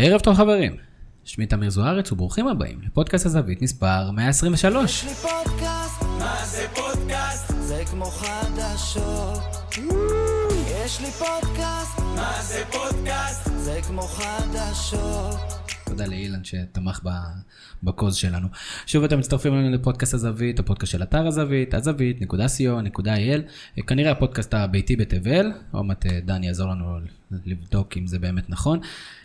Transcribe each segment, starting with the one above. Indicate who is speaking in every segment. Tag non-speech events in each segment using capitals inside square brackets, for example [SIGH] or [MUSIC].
Speaker 1: ערב טוב חברים, שמי תמיר זוארץ וברוכים הבאים לפודקאסט הזווית מספר 123.
Speaker 2: יש לי פודקאסט, מה זה פודקאסט? זה כמו חדשות. יש לי פודקאסט, מה זה פודקאסט? זה כמו חדשות.
Speaker 1: תודה לאילן שתמך בקוז שלנו. שוב אתם מצטרפים אלינו לפודקאסט הזווית, הפודקאסט של אתר הזווית, הזווית.co.il, כנראה הפודקאסט הביתי בתבל, עוד מעט אה, דן יעזור לנו לבדוק אם זה באמת נכון.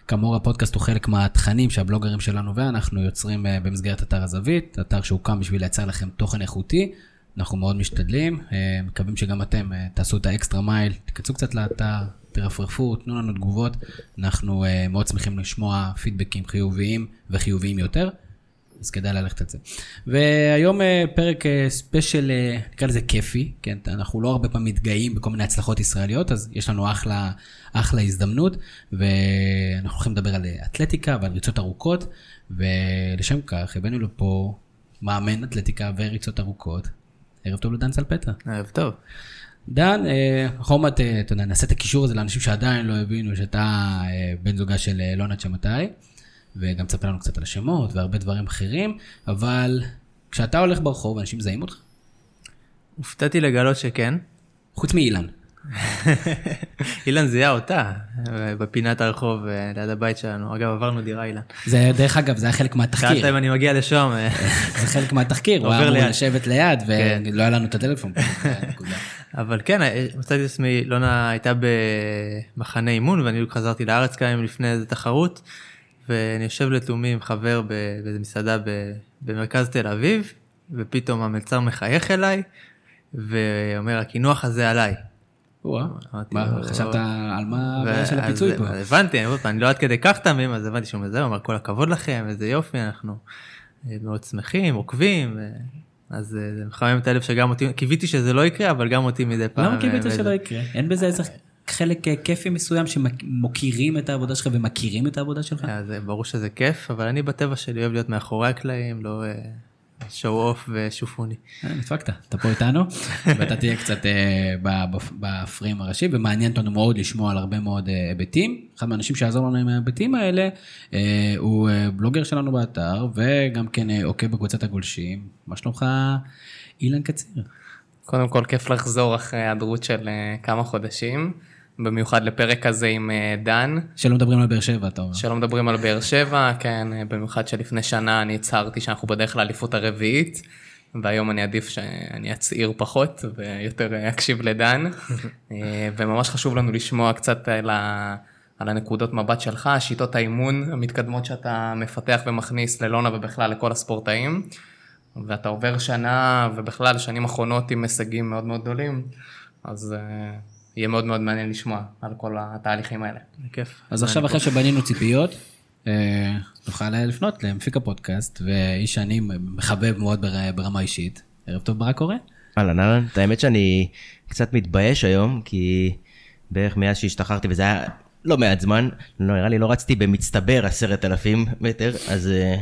Speaker 1: כאמור הפודקאסט הוא חלק מהתכנים שהבלוגרים שלנו ואנחנו יוצרים אה, במסגרת אתר הזווית, אתר שהוקם בשביל לייצר לכם תוכן איכותי. אנחנו מאוד משתדלים, אה, מקווים שגם אתם אה, תעשו את ה extra mile, תיכנסו קצת לאתר, תרפרפו, תנו לנו תגובות. אנחנו מאוד שמחים לשמוע פידבקים חיוביים וחיוביים יותר, אז כדאי ללכת על זה. והיום אה, פרק אה, special, אה, נקרא לזה כיפי, כן, אנחנו לא הרבה פעמים מתגאים בכל מיני הצלחות ישראליות, אז יש לנו אחלה, אחלה הזדמנות, ואנחנו הולכים לדבר על אתלטיקה ועל ריצות ארוכות, ולשם כך הבאנו לפה מאמן אתלטיקה וריצות ארוכות. ערב טוב לדן סלפטה.
Speaker 3: ערב טוב.
Speaker 1: דן, אנחנו עוד אתה יודע, נעשה את הקישור הזה לאנשים שעדיין לא הבינו שאתה בן זוגה של לונה צ'מטאי, וגם תספר לנו קצת על השמות והרבה דברים אחרים, אבל כשאתה הולך ברחוב, אנשים מזהים אותך?
Speaker 3: הופתעתי לגלות שכן.
Speaker 1: חוץ מאילן. [LAUGHS]
Speaker 3: אילן זיהה אותה אה, בפינת הרחוב אה, ליד הבית שלנו. אגב, עברנו דירה אילן.
Speaker 1: זה, דרך אגב, זה היה חלק
Speaker 3: שאלת
Speaker 1: מהתחקיר.
Speaker 3: אם אני מגיע לשם. אה, [LAUGHS]
Speaker 1: זה חלק מהתחקיר, הוא היה אמור. לשבת ליד,
Speaker 3: כן.
Speaker 1: ולא היה לנו את הטלפון. [LAUGHS]
Speaker 3: אבל כן, מצאתי את עצמי, לונה הייתה במחנה אימון ואני חזרתי לארץ כמה ימים לפני איזה תחרות. ואני יושב לתומי עם חבר באיזה מסעדה במרכז תל אביב, ופתאום המלצר מחייך אליי, ואומר, הקינוח הזה עליי. לו,
Speaker 1: חשבת על מה הבעיה של הפיצוי פה?
Speaker 3: הבנתי, אני, לא עד כדי כך תמים, אז הבנתי שהוא מזהה, הוא אמר כל הכבוד לכם, איזה יופי, אנחנו אה, מאוד שמחים, עוקבים, אז אה, זה מחמם את הלב שגם אותי, קיוויתי שזה לא יקרה, אבל גם אותי מדי פעם.
Speaker 1: למה קיווית
Speaker 3: אה,
Speaker 1: שלא
Speaker 3: וזה-
Speaker 1: יקרה? אין בזה איזה חלק אה, כיפי מסוים שמוקירים את העבודה שלך ומכירים את העבודה שלך?
Speaker 3: אז אה, ברור שזה כיף, אבל אני בטבע שלי אוהב להיות מאחורי הקלעים, לא שואו אוף ושופוני.
Speaker 1: אה, נדפקת, אתה פה איתנו, [LAUGHS] ואתה תהיה קצת אה, בפריים הראשי, ומעניין אותנו מאוד לשמוע על הרבה מאוד אה, היבטים. אחד מהאנשים שיעזור לנו עם ההיבטים האלה, אה, הוא אה, בלוגר שלנו באתר, וגם כן אה, עוקב בקבוצת הגולשים. מה שלומך, אילן קציר?
Speaker 4: קודם כל כיף לחזור אחרי היעדרות של אה, כמה חודשים, במיוחד לפרק הזה עם אה, דן,
Speaker 1: שלא מדברים על באר שבע, אתה אומר.
Speaker 4: שלא מדברים על באר שבע, כן, אה, במיוחד שלפני שנה אני הצהרתי שאנחנו בדרך לאליפות הרביעית, והיום אני עדיף שאני אצעיר פחות ויותר אה, אקשיב לדן, וממש חשוב לנו לשמוע קצת על, ה... על הנקודות מבט שלך, שיטות האימון המתקדמות שאתה מפתח ומכניס ללונה ובכלל לכל הספורטאים. ואתה עובר שנה ובכלל שנים אחרונות עם הישגים מאוד מאוד גדולים, אז יהיה מאוד מאוד מעניין לשמוע על כל התהליכים האלה.
Speaker 3: כיף.
Speaker 1: אז עכשיו אחרי שבנינו ציפיות, אה, נוכל לפנות למפיק הפודקאסט, ואיש שאני מחבב מאוד בר- ברמה אישית. ערב טוב ברק קורא.
Speaker 5: אהלן אהלן, האמת שאני קצת מתבייש היום, כי בערך מאז שהשתחררתי, וזה היה לא מעט זמן, לא נראה לי לא רצתי במצטבר עשרת אלפים מטר, אז אה,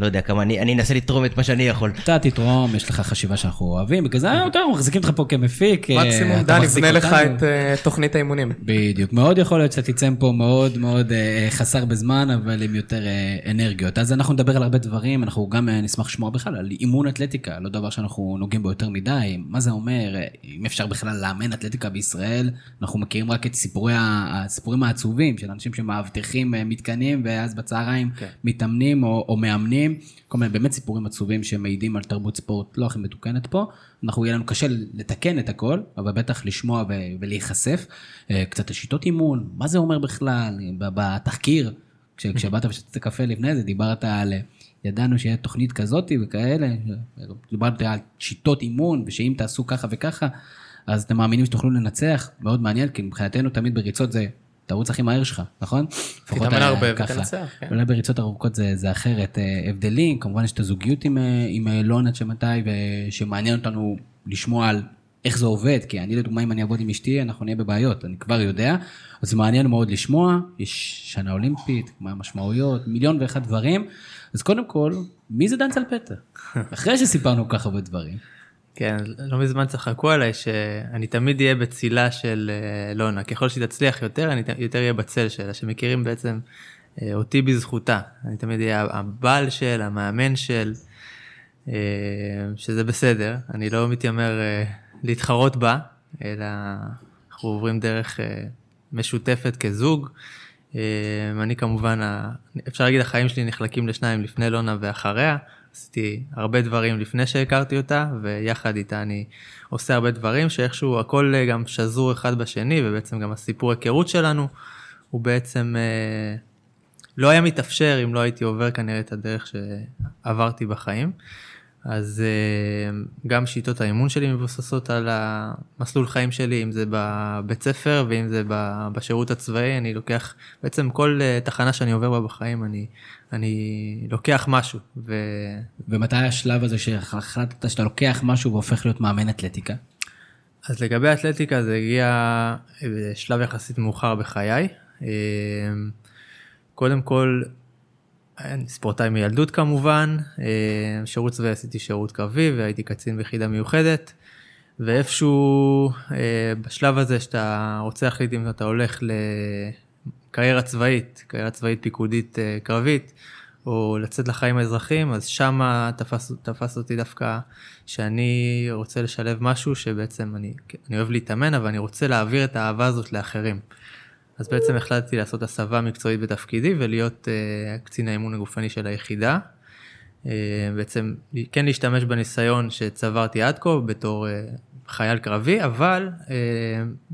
Speaker 5: לא יודע כמה, אני אני אנסה לתרום את מה שאני יכול.
Speaker 1: אתה תתרום, יש לך חשיבה שאנחנו אוהבים, בגלל זה יותר אנחנו מחזיקים אותך פה כמפיק. אה,
Speaker 4: מקסימום דן יבנה לך. את uh, תוכנית האימונים.
Speaker 1: בדיוק, מאוד יכול להיות שאתה תצא מפה מאוד מאוד אה, חסר בזמן, אבל עם יותר אה, אנרגיות. אז אנחנו נדבר על הרבה דברים, אנחנו גם אה, נשמח לשמוע בכלל על אימון אתלטיקה, לא דבר שאנחנו נוגעים בו יותר מדי, מה זה אומר, אה, אם אפשר בכלל לאמן אתלטיקה בישראל, אנחנו מכירים רק את סיפורי הסיפורים העצובים של אנשים שמאבטחים אה, מתקנים, ואז בצהריים
Speaker 3: כן.
Speaker 1: מתאמנים או, או מאמנים, כל מיני באמת סיפורים עצובים שמעידים על תרבות ספורט לא הכי מתוקנת פה. אנחנו, יהיה לנו קשה לתקן את הכל, אבל בטח לשמוע ו- ולהיחשף. אה, קצת השיטות אימון, מה זה אומר בכלל, בתחקיר, כש- [LAUGHS] כשבאת ושתית קפה לפני זה, דיברת על, ידענו שיהיה תוכנית כזאתי וכאלה, דיברת על שיטות אימון, ושאם תעשו ככה וככה, אז אתם מאמינים שתוכלו לנצח, מאוד מעניין, כי מבחינתנו תמיד בריצות זה תרוץ הכי מהר שלך, נכון?
Speaker 4: תתאמן
Speaker 1: היה
Speaker 4: הרבה. ותנצח, כן.
Speaker 1: אולי בריצות ארוכות זה, זה אחרת. אה, הבדלים, כמובן יש את הזוגיות עם, אה, עם אה, לונה שמתי, ושמעניין אותנו לשמוע על איך זה עובד, כי אני לדוגמה, אם אני אעבוד עם אשתי, אנחנו נהיה בבעיות, אני כבר יודע. אז מעניין מאוד לשמוע, יש שנה אולימפית, מה המשמעויות, מיליון ואחד דברים. אז קודם כל, מי זה דן סלפטר? [LAUGHS] אחרי שסיפרנו כל כך הרבה דברים.
Speaker 3: כן, לא מזמן צחקו עליי שאני תמיד אהיה בצילה של אה, לונה. ככל שהיא תצליח יותר, אני יותר אהיה בצל שלה, שמכירים בעצם אה, אותי בזכותה. אני תמיד אהיה הבעל של, המאמן של, אה, שזה בסדר, אני לא מתיימר להתחרות בה, אלא אנחנו עוברים דרך משותפת כזוג. אני כמובן, אפשר להגיד החיים שלי נחלקים לשניים, לפני לונה ואחריה. עשיתי הרבה דברים לפני שהכרתי אותה, ויחד איתה אני עושה הרבה דברים שאיכשהו הכל אה, גם שזור אחד בשני, ובעצם גם הסיפור היכרות שלנו הוא בעצם אה, לא היה מתאפשר אם לא הייתי עובר כנראה את הדרך שעברתי בחיים. אז אה, גם שיטות האימון שלי מבוססות על המסלול חיים שלי, אם זה בבית ספר ואם זה בשירות הצבאי, אני לוקח, בעצם כל אה, תחנה שאני עובר בה בחיים, אני, אני לוקח משהו. ו...
Speaker 1: ומתי השלב הזה שהחלטת שאתה לוקח משהו והופך להיות מאמן אתלטיקה?
Speaker 3: אז לגבי אתלטיקה זה הגיע בשלב יחסית מאוחר בחיי. אה, קודם כל, ספורטאי מילדות כמובן, אה, שירות צבאי עשיתי שירות קרבי והייתי קצין ביחידה מיוחדת. ואיפשהו אה, בשלב הזה שאתה רוצה להחליט אם אתה הולך לקריירה צבאית, קריירה צבאית פיקודית אה, קרבית, או לצאת לחיים האזרחיים, אז שמה תפס, תפס אותי דווקא שאני רוצה לשלב משהו שבעצם אני, אני אוהב להתאמן, אבל אני רוצה להעביר את האהבה הזאת לאחרים. אז בעצם החלטתי לעשות הסבה מקצועית בתפקידי ולהיות uh, קצין האימון הגופני של היחידה. Uh, בעצם כן להשתמש בניסיון שצברתי עד כה בתור uh, חייל קרבי, אבל uh,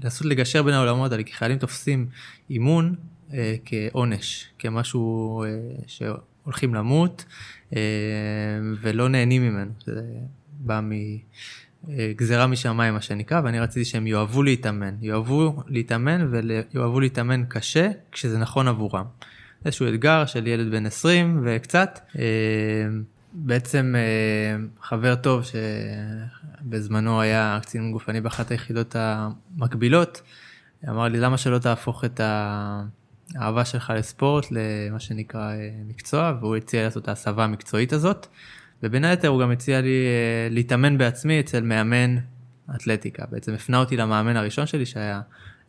Speaker 3: לנסות לגשר בין העולמות האלה, כי חיילים תופסים אימון uh, כעונש, כמשהו uh, שהולכים למות uh, ולא נהנים ממנו. זה בא מ... גזירה משמיים מה שנקרא ואני רציתי שהם יאהבו להתאמן, יאהבו להתאמן ויאהבו להתאמן קשה כשזה נכון עבורם. איזשהו אתגר של ילד בן 20 וקצת. בעצם חבר טוב שבזמנו היה קצין גופני באחת היחידות המקבילות, אמר לי למה שלא תהפוך את האהבה שלך לספורט למה שנקרא מקצוע והוא הציע לעשות את ההסבה המקצועית הזאת. ובין היתר הוא גם הציע לי uh, להתאמן בעצמי אצל מאמן אתלטיקה. בעצם הפנה אותי למאמן הראשון שלי שהיה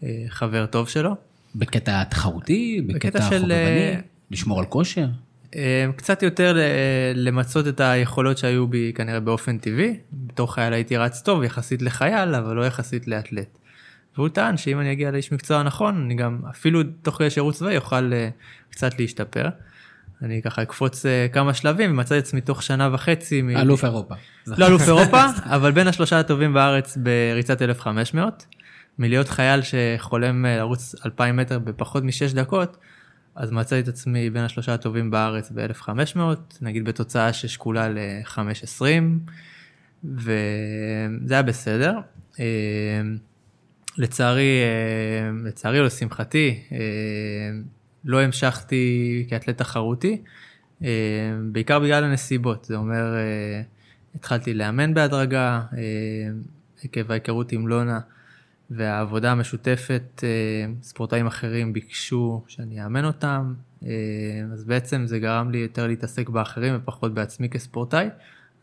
Speaker 3: uh, חבר טוב שלו.
Speaker 1: בקטע תחרותי? בקטע,
Speaker 3: בקטע של,
Speaker 1: חובבני?
Speaker 3: uh,
Speaker 1: לשמור על כושר?
Speaker 3: קצת יותר למצות את היכולות שהיו בי כנראה באופן טבעי. בתור חייל הייתי רץ טוב יחסית לחייל, אבל לא יחסית לאתלט. והוא טען שאם אני אגיע לאיש מקצוע נכון, אני גם אפילו תוך כדי שירות צבאי אוכל קצת להשתפר. אני ככה אקפוץ uh, כמה שלבים ומצאתי עצמי תוך שנה וחצי. מ...
Speaker 1: אלוף אירופה.
Speaker 3: לא אלוף [LAUGHS] אירופה, אבל בין השלושה הטובים בארץ בריצת 1500. מלהיות חייל שחולם uh, לרוץ 2,000 מטר בפחות משש דקות, אז מצאתי את עצמי בין השלושה הטובים בארץ ב-1500, נגיד בתוצאה ששקולה ל-5.20, וזה היה בסדר. Uh, לצערי, לצערי או לשמחתי, לא המשכתי כאתלט תחרותי, אה, בעיקר בגלל הנסיבות, זה אומר, אה, התחלתי לאמן בהדרגה, אה, עקב ההיכרות עם לונה והעבודה המשותפת, ספורטאים אחרים ביקשו שאני אאמן אותם, אז בעצם זה גרם לי יותר להתעסק באחרים ופחות בעצמי כספורטאי.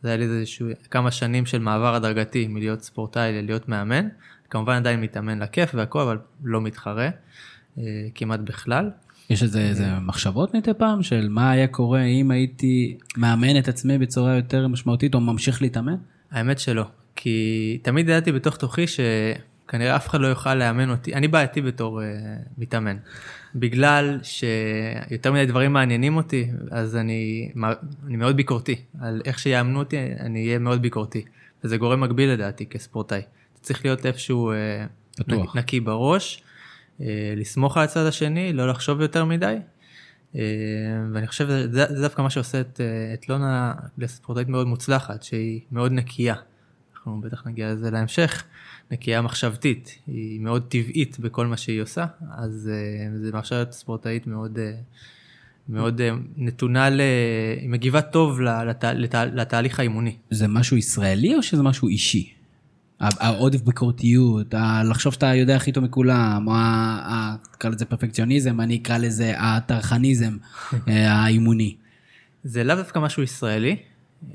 Speaker 3: זה היה לי איזשהו כמה שנים של מעבר הדרגתי מלהיות ספורטאי ללהיות מאמן. כמובן עדיין מתאמן לכיף והכל, אבל לא מתחרה כמעט בכלל.
Speaker 1: יש איזה, איזה מחשבות מדי פעם של מה היה קורה אם הייתי מאמן את עצמי בצורה יותר משמעותית או ממשיך להתאמן?
Speaker 3: האמת שלא, כי תמיד ידעתי בתוך תוכי שכנראה אף אחד לא יוכל לאמן אותי, אני בעייתי בתור uh, מתאמן, בגלל שיותר מדי דברים מעניינים אותי, אז אני, אני מאוד ביקורתי, על איך שיאמנו אותי אני אהיה מאוד ביקורתי, וזה גורם מקביל לדעתי כספורטאי, צריך להיות איפשהו uh, נקי בראש. לסמוך על הצד השני, לא לחשוב יותר מדי. ואני חושב שזה דווקא מה שעושה את, את לונה לספורטאית מאוד מוצלחת, שהיא מאוד נקייה. אנחנו בטח נגיע לזה להמשך, נקייה מחשבתית, היא מאוד טבעית בכל מה שהיא עושה, אז זה מאפשר את ספורטאית מאוד, מאוד נתונה, ל... היא מגיבה טוב לתה... לתה... לתהליך האימוני.
Speaker 1: זה משהו ישראלי או שזה משהו אישי? העודף ביקורתיות, לחשוב שאתה יודע הכי טוב מכולם, נקרא לזה פרפקציוניזם, אני אקרא לזה הטרחניזם [LAUGHS] האימוני.
Speaker 3: זה לאו דווקא משהו ישראלי,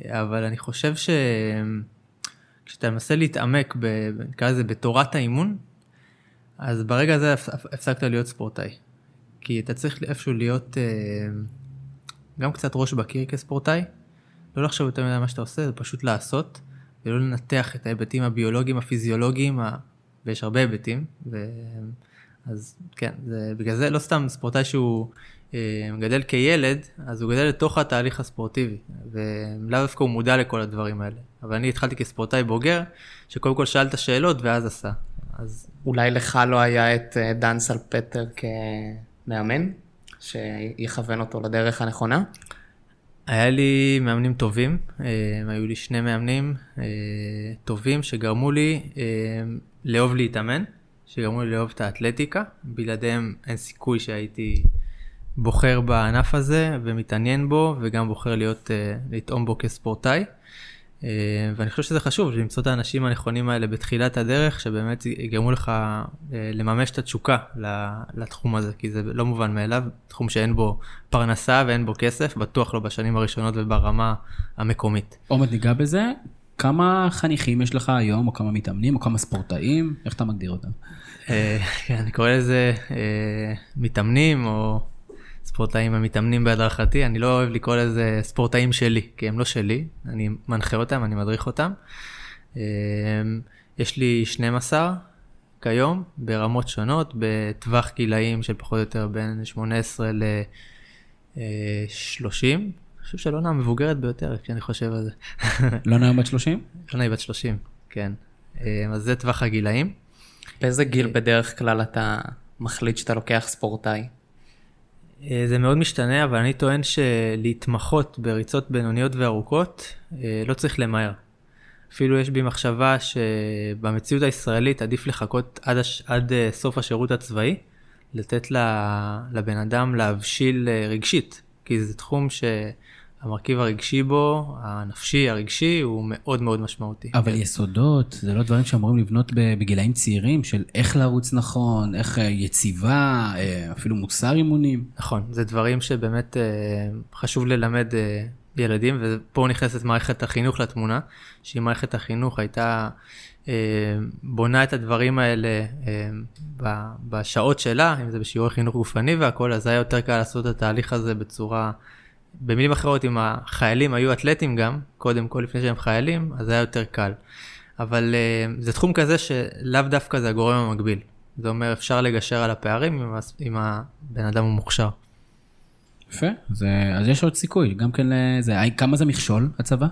Speaker 3: אבל אני חושב שכשאתה מנסה להתעמק, נקרא לזה בתורת האימון, אז ברגע הזה הפסקת להיות ספורטאי. כי אתה צריך איפשהו להיות אה, גם קצת ראש בקיר כספורטאי, לא לחשוב יותר מדי מה שאתה עושה, זה פשוט לעשות, ולא לנתח את ההיבטים הביולוגיים, הפיזיולוגיים, ה... ויש הרבה היבטים, ו... אז כן, זה, בגלל זה לא סתם ספורטאי שהוא אה, מגדל כילד, אז הוא גדל לתוך התהליך הספורטיבי, ולאו דווקא הוא מודע לכל הדברים האלה. אבל אני התחלתי כספורטאי בוגר, שקודם כל שאל את השאלות ואז עשה. אז
Speaker 4: אולי לך לא היה את אה, דן סלפטר כמאמן, שיכוון אותו לדרך הנכונה?
Speaker 3: היה לי מאמנים טובים, אה, היו לי שני מאמנים אה, טובים שגרמו לי אה, לאהוב להתאמן, שגרמו לי לאהוב את האתלטיקה, בלעדיהם אין סיכוי שהייתי בוחר בענף הזה ומתעניין בו וגם בוחר להיות, לטעום בו כספורטאי. אה, ואני חושב שזה חשוב, למצוא את האנשים הנכונים האלה בתחילת הדרך, שבאמת יגרמו לך אה, לממש את התשוקה לתחום הזה, כי זה לא מובן מאליו, תחום שאין בו פרנסה ואין בו כסף, בטוח לא בשנים הראשונות וברמה המקומית.
Speaker 1: עומד ניגע בזה, כמה חניכים יש לך היום, או כמה מתאמנים, או כמה ספורטאים, איך אתה מגדיר אותם?
Speaker 3: אה, [LAUGHS] אני קורא לזה מתאמנים, או ספורטאים המתאמנים בהדרכתי, אני לא אוהב לקרוא לזה ספורטאים שלי, כי הם לא שלי, אני מנחה אותם, אני מדריך אותם. אמ, יש לי 12 כיום, ברמות שונות, בטווח גילאים של פחות או יותר בין 18 ל-30. אני חושב שלונה המבוגרת ביותר, כשאני חושב על זה.
Speaker 1: לונה בת 30?
Speaker 3: לונה היא בת 30, כן. אמ, אז זה טווח הגילאים.
Speaker 4: באיזה גיל בדרך כלל אתה מחליט שאתה לוקח ספורטאי?
Speaker 3: אה, זה מאוד משתנה, אבל אני טוען שלהתמחות בריצות בינוניות וארוכות אה, לא צריך למהר. אפילו יש בי מחשבה שבמציאות הישראלית עדיף לחכות עד, הש... עד אה, סוף השירות הצבאי, לתת לבן אדם להבשיל רגשית, כי זה תחום ש... המרכיב הרגשי בו, הנפשי, הרגשי, הוא מאוד מאוד משמעותי.
Speaker 1: אבל יסודות, זה לא דברים שאמורים לבנות בגילאים צעירים, של איך לרוץ נכון, איך אה, יציבה, אה, אפילו מוסר אימונים.
Speaker 3: נכון, זה דברים שבאמת אה, חשוב ללמד ילדים, ופה נכנסת מערכת החינוך לתמונה, שאם מערכת החינוך הייתה בונה את הדברים האלה בשעות שלה, אם זה בשיעורי חינוך גופני והכל, אז היה יותר קל לעשות את התהליך הזה בצורה... במילים אחרות, אם החיילים היו אתלטים גם, קודם כל לפני שהם חיילים, אז זה היה יותר קל. אבל uh, זה תחום כזה שלאו דווקא זה הגורם המקביל. זה אומר, אפשר לגשר על הפערים אם, אם הבן אדם הוא מוכשר.
Speaker 1: יפה, זה, אז יש עוד סיכוי, גם כן לזה, כמה זה מכשול, הצבא?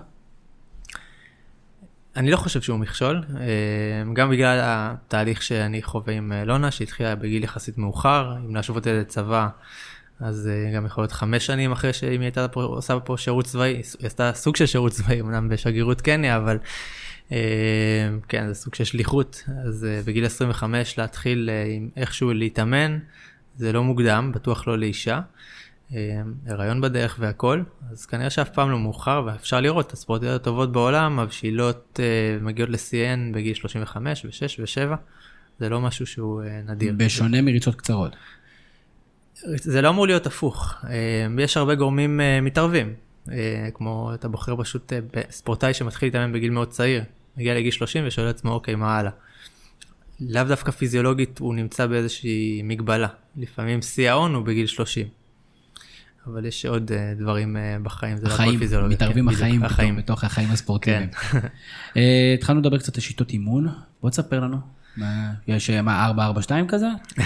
Speaker 3: אני לא חושב שהוא מכשול, אה, גם בגלל התהליך שאני חווה עם אה, לונה, שהתחילה בגיל יחסית מאוחר, אם להשוות את זה לצבא, אז uh, גם יכול להיות חמש שנים אחרי שאם היא הייתה פה, עושה פה שירות צבאי, היא עשתה סוג של שירות צבאי, אמנם בשגרירות קניה, אבל uh, כן, זה סוג של שליחות. אז uh, בגיל 25 להתחיל עם איכשהו להתאמן, זה לא מוקדם, בטוח לא לאישה. הריון בדרך והכל, אז כנראה שאף פעם לא מאוחר, ואפשר לראות את הספורטיות הטובות בעולם, מבשילות מגיעות ל-CN בגיל 35 ו-6 ו-7, זה לא משהו שהוא נדיר.
Speaker 1: בשונה מריצות קצרות.
Speaker 3: זה לא אמור להיות הפוך. אה, יש הרבה גורמים אה, מתערבים, אה, כמו אתה בוחר פשוט ספורטאי שמתחיל להתאמן בגיל מאוד צעיר, מגיע לגיל 30 ושואל לעצמו, אוקיי, מה הלאה? לאו דווקא פיזיולוגית הוא נמצא באיזושהי מגבלה. לפעמים שיא ההון הוא בגיל 30. אבל יש עוד דברים בחיים, זה
Speaker 1: החיים, לא הכל פיזיולוגיה. מתערבים כן, החיים, החיים בתוך החיים הספורטיביים. כן. [LAUGHS] התחלנו לדבר קצת על שיטות אימון, בוא תספר לנו. מה, יש מה, 442 כזה? [LAUGHS]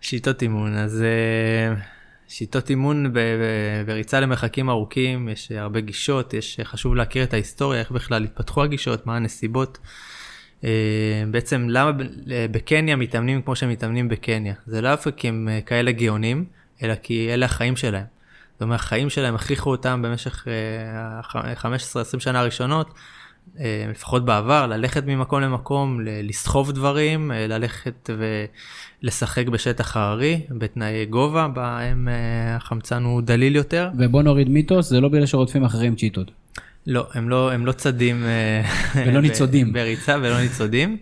Speaker 3: שיטות אימון, אז אה, שיטות אימון בריצה למרחקים ארוכים, יש הרבה גישות, יש חשוב להכיר את ההיסטוריה, איך בכלל התפתחו הגישות, מה הנסיבות. אה, בעצם למה בקניה מתאמנים כמו שהם מתאמנים בקניה? זה לא אף כי הם אה, כאלה גאונים, אלא כי אלה החיים שלהם. זאת אומרת, החיים שלהם הכריחו אותם במשך 15-20 שנה הראשונות אה, לפחות בעבר, ללכת ממקום למקום, לסחוב דברים, אה, ללכת ולשחק בשטח הררי, בתנאי גובה, בהם אה, החמצן הוא דליל יותר.
Speaker 1: ובוא נוריד מיתוס, זה לא בגלל שרודפים אחרים צ'יטות.
Speaker 3: לא, הם לא, הם לא צדים. [LAUGHS]
Speaker 1: ולא ניצודים.
Speaker 3: בריצה ולא ניצודים.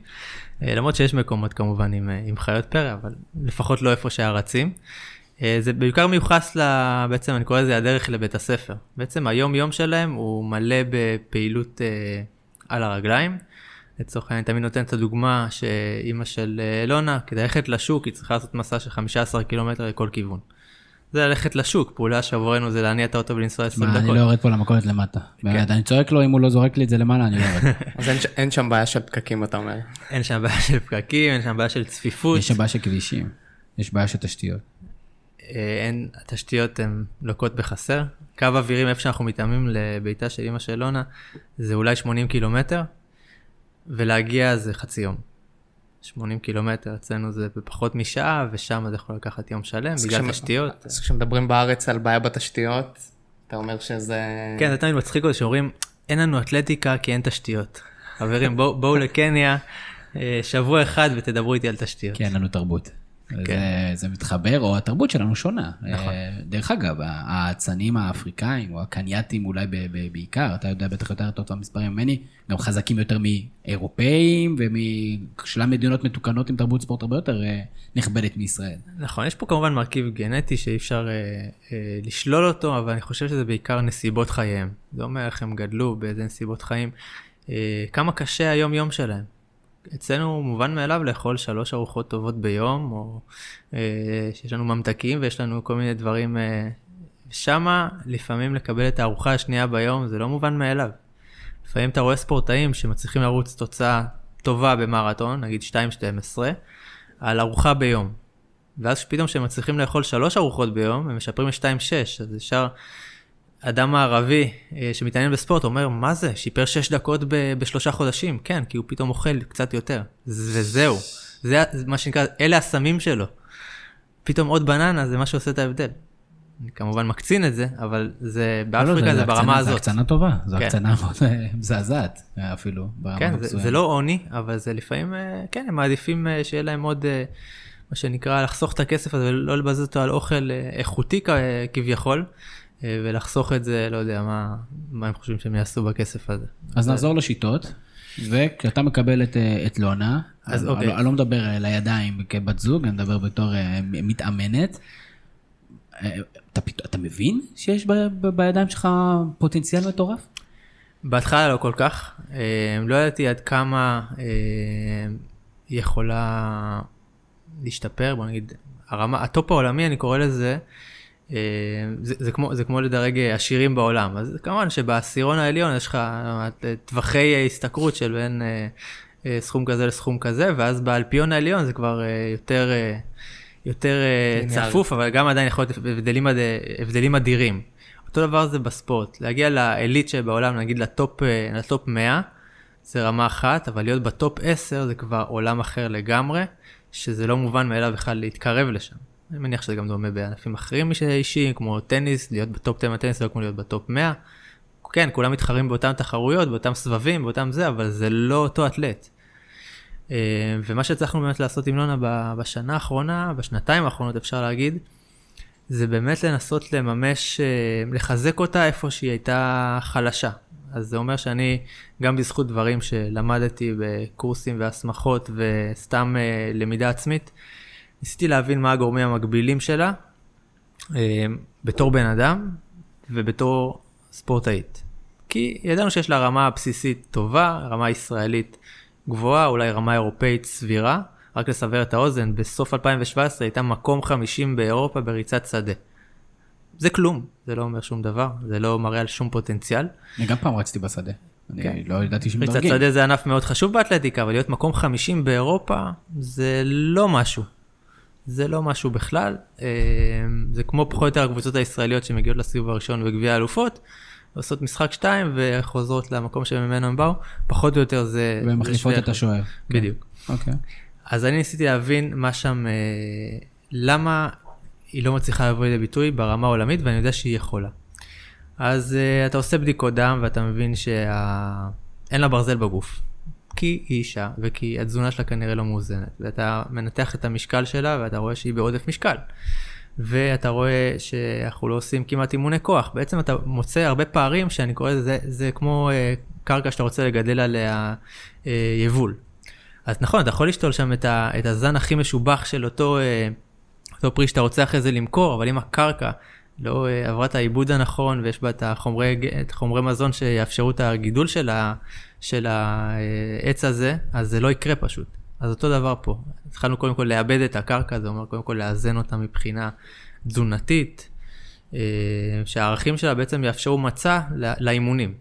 Speaker 3: למרות שיש מקומות כמובן עם, עם חיות פרא, אבל לפחות לא איפה שהרצים. זה בעיקר מיוחס ל... בעצם אני קורא לזה הדרך לבית הספר. בעצם היום יום שלהם הוא מלא בפעילות על הרגליים, לצורך העניין, תמיד נותן את הדוגמה שאימא של אה, אלונה, כדי ללכת לשוק, היא צריכה לעשות מסע של 15 קילומטר לכל כיוון. זה ללכת לשוק, פעולה שעבורנו זה להניע את האוטו ולנסוע 20
Speaker 1: מה,
Speaker 3: דקות.
Speaker 1: אני לא יורד פה למכולת למטה. באמת, אני צועק לו, אם הוא לא זורק לי את זה למעלה, אני לא יורד. [LAUGHS]
Speaker 4: אז אין שם בעיה של פקקים, אתה אומר.
Speaker 3: אין שם בעיה של פקקים, אין שם בעיה של צפיפות.
Speaker 1: יש שם בעיה של כבישים, יש בעיה של תשתיות.
Speaker 3: אה, אין, התשתיות הן לוקות בחסר. קו אווירים איפה שאנחנו מתאמים לביתה של אמא של אלונה, זה אולי 80 קילומטר, ולהגיע זה חצי יום. 80 קילומטר אצלנו זה בפחות משעה, ושם זה יכול לקחת יום שלם, בגלל
Speaker 4: כשמ-
Speaker 3: תשתיות.
Speaker 4: אז כשמדברים בארץ על בעיה בתשתיות, אתה אומר שזה...
Speaker 3: כן, זה תמיד מצחיק אותי שאומרים, אין לנו אתלטיקה כי אין תשתיות. חברים, בואו בואו לקניה אה, שבוע אחד ותדברו איתי על תשתיות.
Speaker 1: כי אין לנו תרבות.
Speaker 3: כן.
Speaker 1: זה, זה מתחבר, או התרבות שלנו שונה.
Speaker 3: נכון.
Speaker 1: אה, דרך אגב, האצנים האפריקאים, או הקנייתים אולי ב- ב- בעיקר, אתה יודע בטח יותר את המספרים ממני, גם חזקים יותר מאירופאים ומשלל מדינות מתוקנות עם תרבות ספורט הרבה יותר אה, נכבדת מישראל.
Speaker 3: נכון, יש פה כמובן מרכיב גנטי שאי אפשר אה, אה, לשלול אותו, אבל אני חושב שזה בעיקר נסיבות חייהם. זה אומר איך הם גדלו, באיזה נסיבות חיים, אה, כמה קשה היום-יום שלהם. אצלנו מובן מאליו לאכול שלוש ארוחות טובות ביום, או אה, שיש לנו ממתקים ויש לנו כל מיני דברים. אה, שמה לפעמים לקבל את הארוחה השנייה ביום זה לא מובן מאליו. לפעמים אתה רואה ספורטאים שמצליחים לרוץ תוצאה טובה במרתון, נגיד 2.12, על ארוחה ביום. ואז פתאום כשהם מצליחים לאכול שלוש ארוחות ביום, הם משפרים ל-2.6, אז ישר אדם מערבי אה, שמתעניין בספורט אומר, מה זה, שיפר 6 דקות ב- בשלושה חודשים? כן, כי הוא פתאום אוכל קצת יותר. וזהו, זה זה מה שנקרא, אלה הסמים שלו. פתאום עוד בננה זה מה שעושה את ההבדל. אני כמובן מקצין את זה, אבל זה,
Speaker 1: לא, לא,
Speaker 3: באפריקה זה
Speaker 1: הקצנה-
Speaker 3: ברמה
Speaker 1: זה
Speaker 3: הזאת.
Speaker 1: הקצנה טובה, זו
Speaker 3: כן.
Speaker 1: הקצנה מאוד אה, מזעזעת אה, אפילו.
Speaker 3: כן, זה. זה לא עוני, אבל זה לפעמים, כן, הם מעדיפים שיהיה להם עוד, מה שנקרא, לחסוך את הכסף הזה ולא לבזבז אותו על אוכל איכותי כביכול, ולחסוך את זה, לא יודע, מה, מה הם חושבים שהם יעשו בכסף הזה.
Speaker 1: אז נחזור לשיטות, וכשאתה מקבל את, אה, את לונה,
Speaker 3: אז
Speaker 1: אני,
Speaker 3: אוקיי.
Speaker 1: אני לא מדבר על הידיים כבת זוג, אני מדבר בתור אה, מתאמנת. אה, אתה, אתה מבין שיש ב, ב, בידיים שלך פוטנציאל מטורף?
Speaker 3: בהתחלה לא כל כך, אה, לא ידעתי עד כמה אה, היא יכולה להשתפר, בוא נגיד, הרמה, הטופ העולמי אני קורא לזה, אה, זה, זה, כמו, זה כמו לדרג אה, עשירים בעולם, אז כמובן שבעשירון העליון יש לך אה, טווחי השתכרות של בין אה, אה, סכום כזה לסכום כזה, ואז באלפיון העליון זה כבר אה, יותר, אה, יותר אה. צפוף, אבל גם עדיין יכול להיות הבדלים, הבדלים אדירים. אותו דבר זה בספורט, להגיע לעילית שבעולם, נגיד לטופ, אה, לטופ 100, זה רמה אחת, אבל להיות בטופ 10 זה כבר עולם אחר לגמרי, שזה לא מובן מאליו בכלל להתקרב לשם. אני מניח שזה גם דומה בענפים אחרים אישיים, כמו טניס, להיות בטופ 10 טניס לא כמו להיות בטופ 100. כן, כולם מתחרים באותן תחרויות, באותם סבבים, באותם זה, אבל זה לא אותו אתלט. אה, ומה שהצלחנו באמת לעשות עם לונה בשנה האחרונה, בשנתיים האחרונות אפשר להגיד, זה באמת לנסות לממש, אה, לחזק אותה איפה שהיא הייתה חלשה. אז זה אומר שאני, גם בזכות דברים שלמדתי בקורסים והסמכות וסתם אה, למידה עצמית, ניסיתי להבין מה הגורמים המקבילים שלה אה, בתור בן אדם ובתור ספורטאית. כי ידענו שיש לה רמה בסיסית טובה, רמה ישראלית גבוהה, אולי רמה אירופאית סבירה. רק לסבר את האוזן, בסוף 2017 הייתה מקום 50 באירופה בריצת שדה. זה כלום, זה לא אומר שום דבר, זה לא מראה על שום פוטנציאל.
Speaker 1: אני גם פעם רצתי בשדה. אני
Speaker 3: כן.
Speaker 1: לא ידעתי
Speaker 3: ריצת
Speaker 1: שמדרגים.
Speaker 3: שדה זה ענף מאוד חשוב באתלטיקה, אבל להיות מקום 50 באירופה זה לא משהו. זה לא משהו בכלל. אה, זה כמו פחות או יותר הקבוצות הישראליות שמגיעות לסיבוב הראשון בגביע האלופות, עושות משחק 2 וחוזרות למקום שממנו הם באו, פחות או יותר זה...
Speaker 1: והן
Speaker 3: זה
Speaker 1: מחליפות את. השוער.
Speaker 3: בדיוק.
Speaker 1: אוקיי.
Speaker 3: אז אני ניסיתי להבין מה שם, אה, למה היא לא מצליחה לבוא לידי ביטוי ברמה העולמית, ואני יודע שהיא יכולה. אז אה, אתה עושה בדיקות דם ואתה מבין שאין לה ברזל בגוף. כי היא אישה, וכי התזונה שלה כנראה לא מאוזנת. ואתה מנתח את המשקל שלה, ואתה רואה שהיא בעודף משקל. ואתה רואה שאנחנו לא עושים כמעט אימוני כוח. בעצם אתה מוצא הרבה פערים שאני קורא לזה, זה כמו אה, קרקע שאתה רוצה לגדל עליה אה, יבול. אז נכון, אתה יכול לשתול שם את, ה, את הזן הכי משובח של אותו, אה, אותו פרי שאתה רוצה אחרי זה למכור, אבל אם הקרקע לא אה, עברה את העיבוד הנכון ויש בה את החומרי, את חומרי מזון שיאפשרו את הגידול של, ה, של העץ הזה, אז זה לא יקרה פשוט. אז אותו דבר פה. התחלנו קודם כל לאבד את הקרקע, זה אומר קודם כל לאזן אותה מבחינה תזונתית, אה, שהערכים שלה בעצם יאפשרו מצע לאימונים.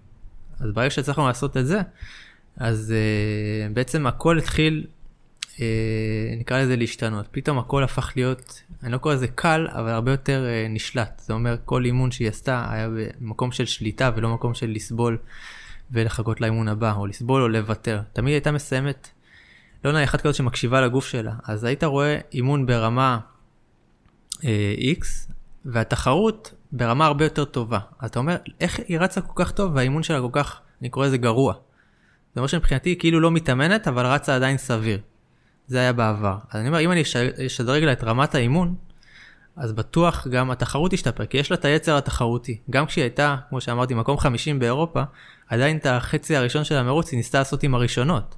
Speaker 3: אז ברגע שהצלחנו לעשות את זה, אז uh, בעצם הכל התחיל, uh, נקרא לזה להשתנות. פתאום הכל הפך להיות, אני לא קורא לזה קל, אבל הרבה יותר נשלט. זה אומר, כל אימון שהיא עשתה היה במקום של שליטה ולא מקום של לסבול ולחכות לאימון הבא, או לסבול או לוותר. תמיד הייתה מסיימת, לא נראה אחת כזאת שמקשיבה לגוף שלה. אז היית רואה אימון ברמה uh, X, והתחרות ברמה הרבה יותר טובה. אז אתה אומר, איך היא רצה כל כך טוב והאימון שלה כל כך, אני קורא לזה גרוע. זה אומר שמבחינתי היא כאילו לא מתאמנת, אבל רצה עדיין סביר. זה היה בעבר. אז אני אומר, אם אני אשדרג לה את רמת האימון, אז בטוח גם התחרות תשתפר, כי יש לה את היצר התחרותי. גם כשהיא הייתה, כמו שאמרתי, מקום 50 באירופה, עדיין את החצי הראשון של המרוץ היא ניסתה לעשות עם הראשונות.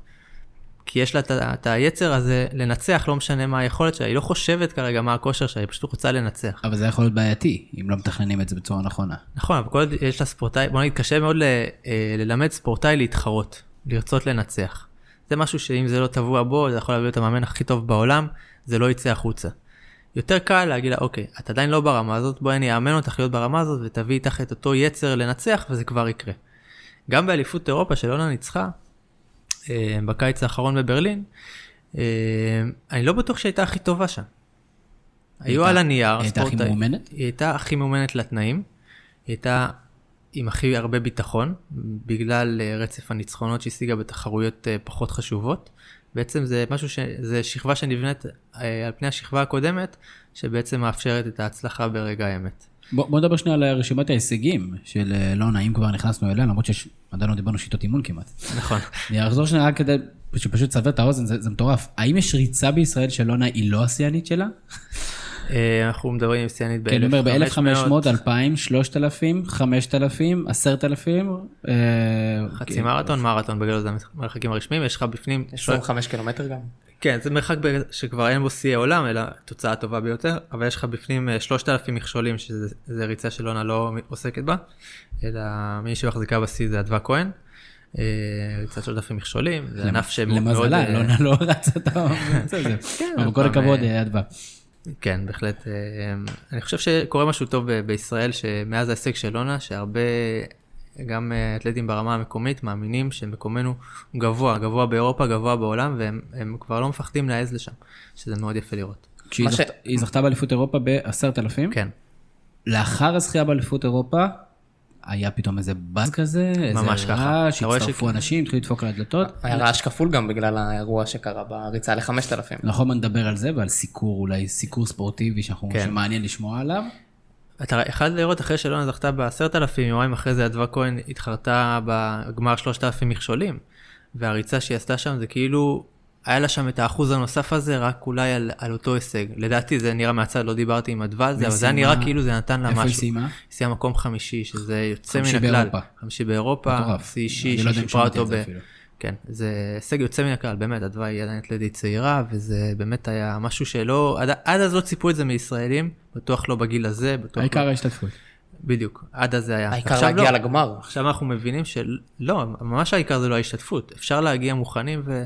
Speaker 3: כי יש לה את, היצר הזה לנצח, לא משנה מה היכולת שלה, היא לא חושבת כרגע מה הכושר שלה, היא פשוט רוצה לנצח.
Speaker 1: אבל זה יכול להיות בעייתי, אם לא מתכננים את זה בצורה נכונה.
Speaker 3: נכון, אבל כל עוד יש לה ספורטאי, בוא נגיד, קשה מאוד ל, אה, ללמד ספורטאי להתחרות. לרצות לנצח. זה משהו שאם זה לא טבוע בו, זה יכול להביא את המאמן הכי טוב בעולם, זה לא יצא החוצה. יותר קל להגיד לה, אוקיי, את עדיין לא ברמה הזאת, בואי אני אאמן אותך להיות ברמה הזאת ותביא איתך את אותו יצר לנצח וזה כבר יקרה. גם באליפות אירופה של אונה ניצחה, אה, בקיץ האחרון בברלין, אה, אני לא בטוח שהייתה הכי טובה שם. היו על הנייר,
Speaker 1: היא הייתה הכי מאומנת?
Speaker 3: היא הייתה הכי מאומנת לתנאים. היא הייתה עם הכי הרבה ביטחון, בגלל אה, רצף הניצחונות שהשיגה בתחרויות פחות חשובות. בעצם זה משהו ש... זה שכבה שנבנית אה, על פני השכבה הקודמת, שבעצם מאפשרת את ההצלחה ברגע האמת.
Speaker 1: בוא, בוא נדבר שנייה על רשימת ההישגים של לונה, אם כבר נכנסנו אליה, למרות שעדיין לא דיברנו שיטות אימון כמעט.
Speaker 3: נכון.
Speaker 1: אני אחזור שנייה רק כדי שפשוט תסבר את האוזן, זה, זה מטורף. האם יש ריצה בישראל של לונה היא לא השיאנית שלה?
Speaker 3: אה, אנחנו מדברים עם שיאנית ב-1500.
Speaker 1: כן, אני אומר ב-1500, 2000, 3000, 5000, 10,000.
Speaker 3: חצי מרתון, מרתון, בגלל זה המרחקים הרשמיים, יש לך בפנים...
Speaker 4: 25 קילומטר גם.
Speaker 3: כן, זה מרחק שכבר אין בו שיאי עולם, אלא תוצאה טובה ביותר, אבל יש לך בפנים 3,000 אה, מכשולים, שזה ריצה שלונה לא עוסקת בה, אלא מי שמחזיקה בשיא זה אדווה כהן. אה, ריצה 3,000 מכשולים, זה ענף שמאוד...
Speaker 1: למזלה, לונה לא רצה [LAUGHS] את זה. כן, אבל כל הכבוד, אדווה.
Speaker 3: כן, בהחלט. אה, אני חושב שקורה משהו טוב בישראל, שמאז ההישג של אונה, שהרבה, גם אה, אתלטים ברמה המקומית, מאמינים שמקומנו גבוה, גבוה באירופה, גבוה בעולם, והם כבר לא מפחדים להעז לשם, שזה מאוד יפה לראות.
Speaker 1: כשהיא ש... זכתה באליפות אירופה ב-10,000?
Speaker 3: כן.
Speaker 1: לאחר הזכייה באליפות אירופה, היה פתאום איזה באז כזה,
Speaker 3: ממש
Speaker 1: איזה רעש, שהצטרפו אנשים, התחילו לדפוק על הדלתות.
Speaker 4: היה רעש כפול גם בגלל האירוע שקרה בריצה ל-5,000.
Speaker 1: נכון, נדבר על זה ועל סיקור, אולי סיקור ספורטיבי שאנחנו, כן. שמעניין לשמוע עליו.
Speaker 3: אתה אחד לראות אחרי שאלונה זכתה ב-10,000, יומיים אחרי זה אדווה כהן התחרתה בגמר 3,000 מכשולים. והריצה שהיא עשתה שם זה כאילו היה לה שם את האחוז הנוסף הזה, רק אולי על, על אותו הישג. לדעתי זה נראה מהצד, לא דיברתי עם אדווה על זה, אבל זה היה נראה כאילו זה נתן לה משהו.
Speaker 1: איפה היא סיימה? היא
Speaker 3: סיימה מקום חמישי, שזה יוצא מן הכלל. באירופה. חמישי באירופה, שיא אישי,
Speaker 1: לא ששיפרה אותו ב...
Speaker 3: כן, זה הישג יוצא מן הכלל, באמת, אדווה היא עדיין אתלטית צעירה, וזה באמת היה משהו שלא, עד, עד אז לא ציפו את זה מישראלים, בטוח לא בגיל הזה, בטוח
Speaker 1: העיקר
Speaker 3: לא...
Speaker 1: ההשתתפות.
Speaker 3: בדיוק, עד אז זה היה.
Speaker 4: העיקר להגיע
Speaker 3: לא,
Speaker 4: לגמר.
Speaker 3: עכשיו אנחנו מבינים שלא, ממש העיקר זה לא ההשתתפות, אפשר להגיע מוכנים ו...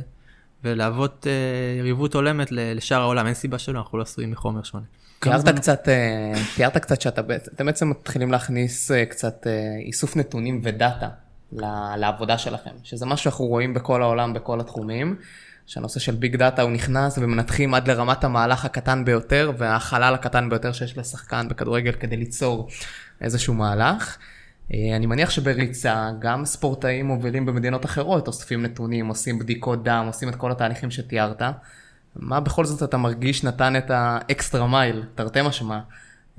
Speaker 3: ולהוות אה, יריבות הולמת לשאר העולם, אין סיבה שלא, אנחנו לא עשויים מחומר שונה.
Speaker 4: תיארת קצת, אה, תיארת קצת שאתם בעצם מתחילים להכניס אה, קצת איסוף נתונים ודאטה לעבודה שלכם, שזה משהו שאנחנו רואים בכל העולם, בכל התחומים, שהנושא של big data הוא נכנס ומנתחים עד לרמת המהלך הקטן ביותר והחלל הקטן ביותר שיש לשחקן בכדורגל כדי ליצור איזשהו מהלך. אה, אני מניח שבריצה גם ספורטאים מובילים במדינות אחרות אוספים נתונים, עושים בדיקות דם, עושים את כל התהליכים שתיארת. מה בכל זאת אתה מרגיש נתן את ה extra mile, תרתי משמע,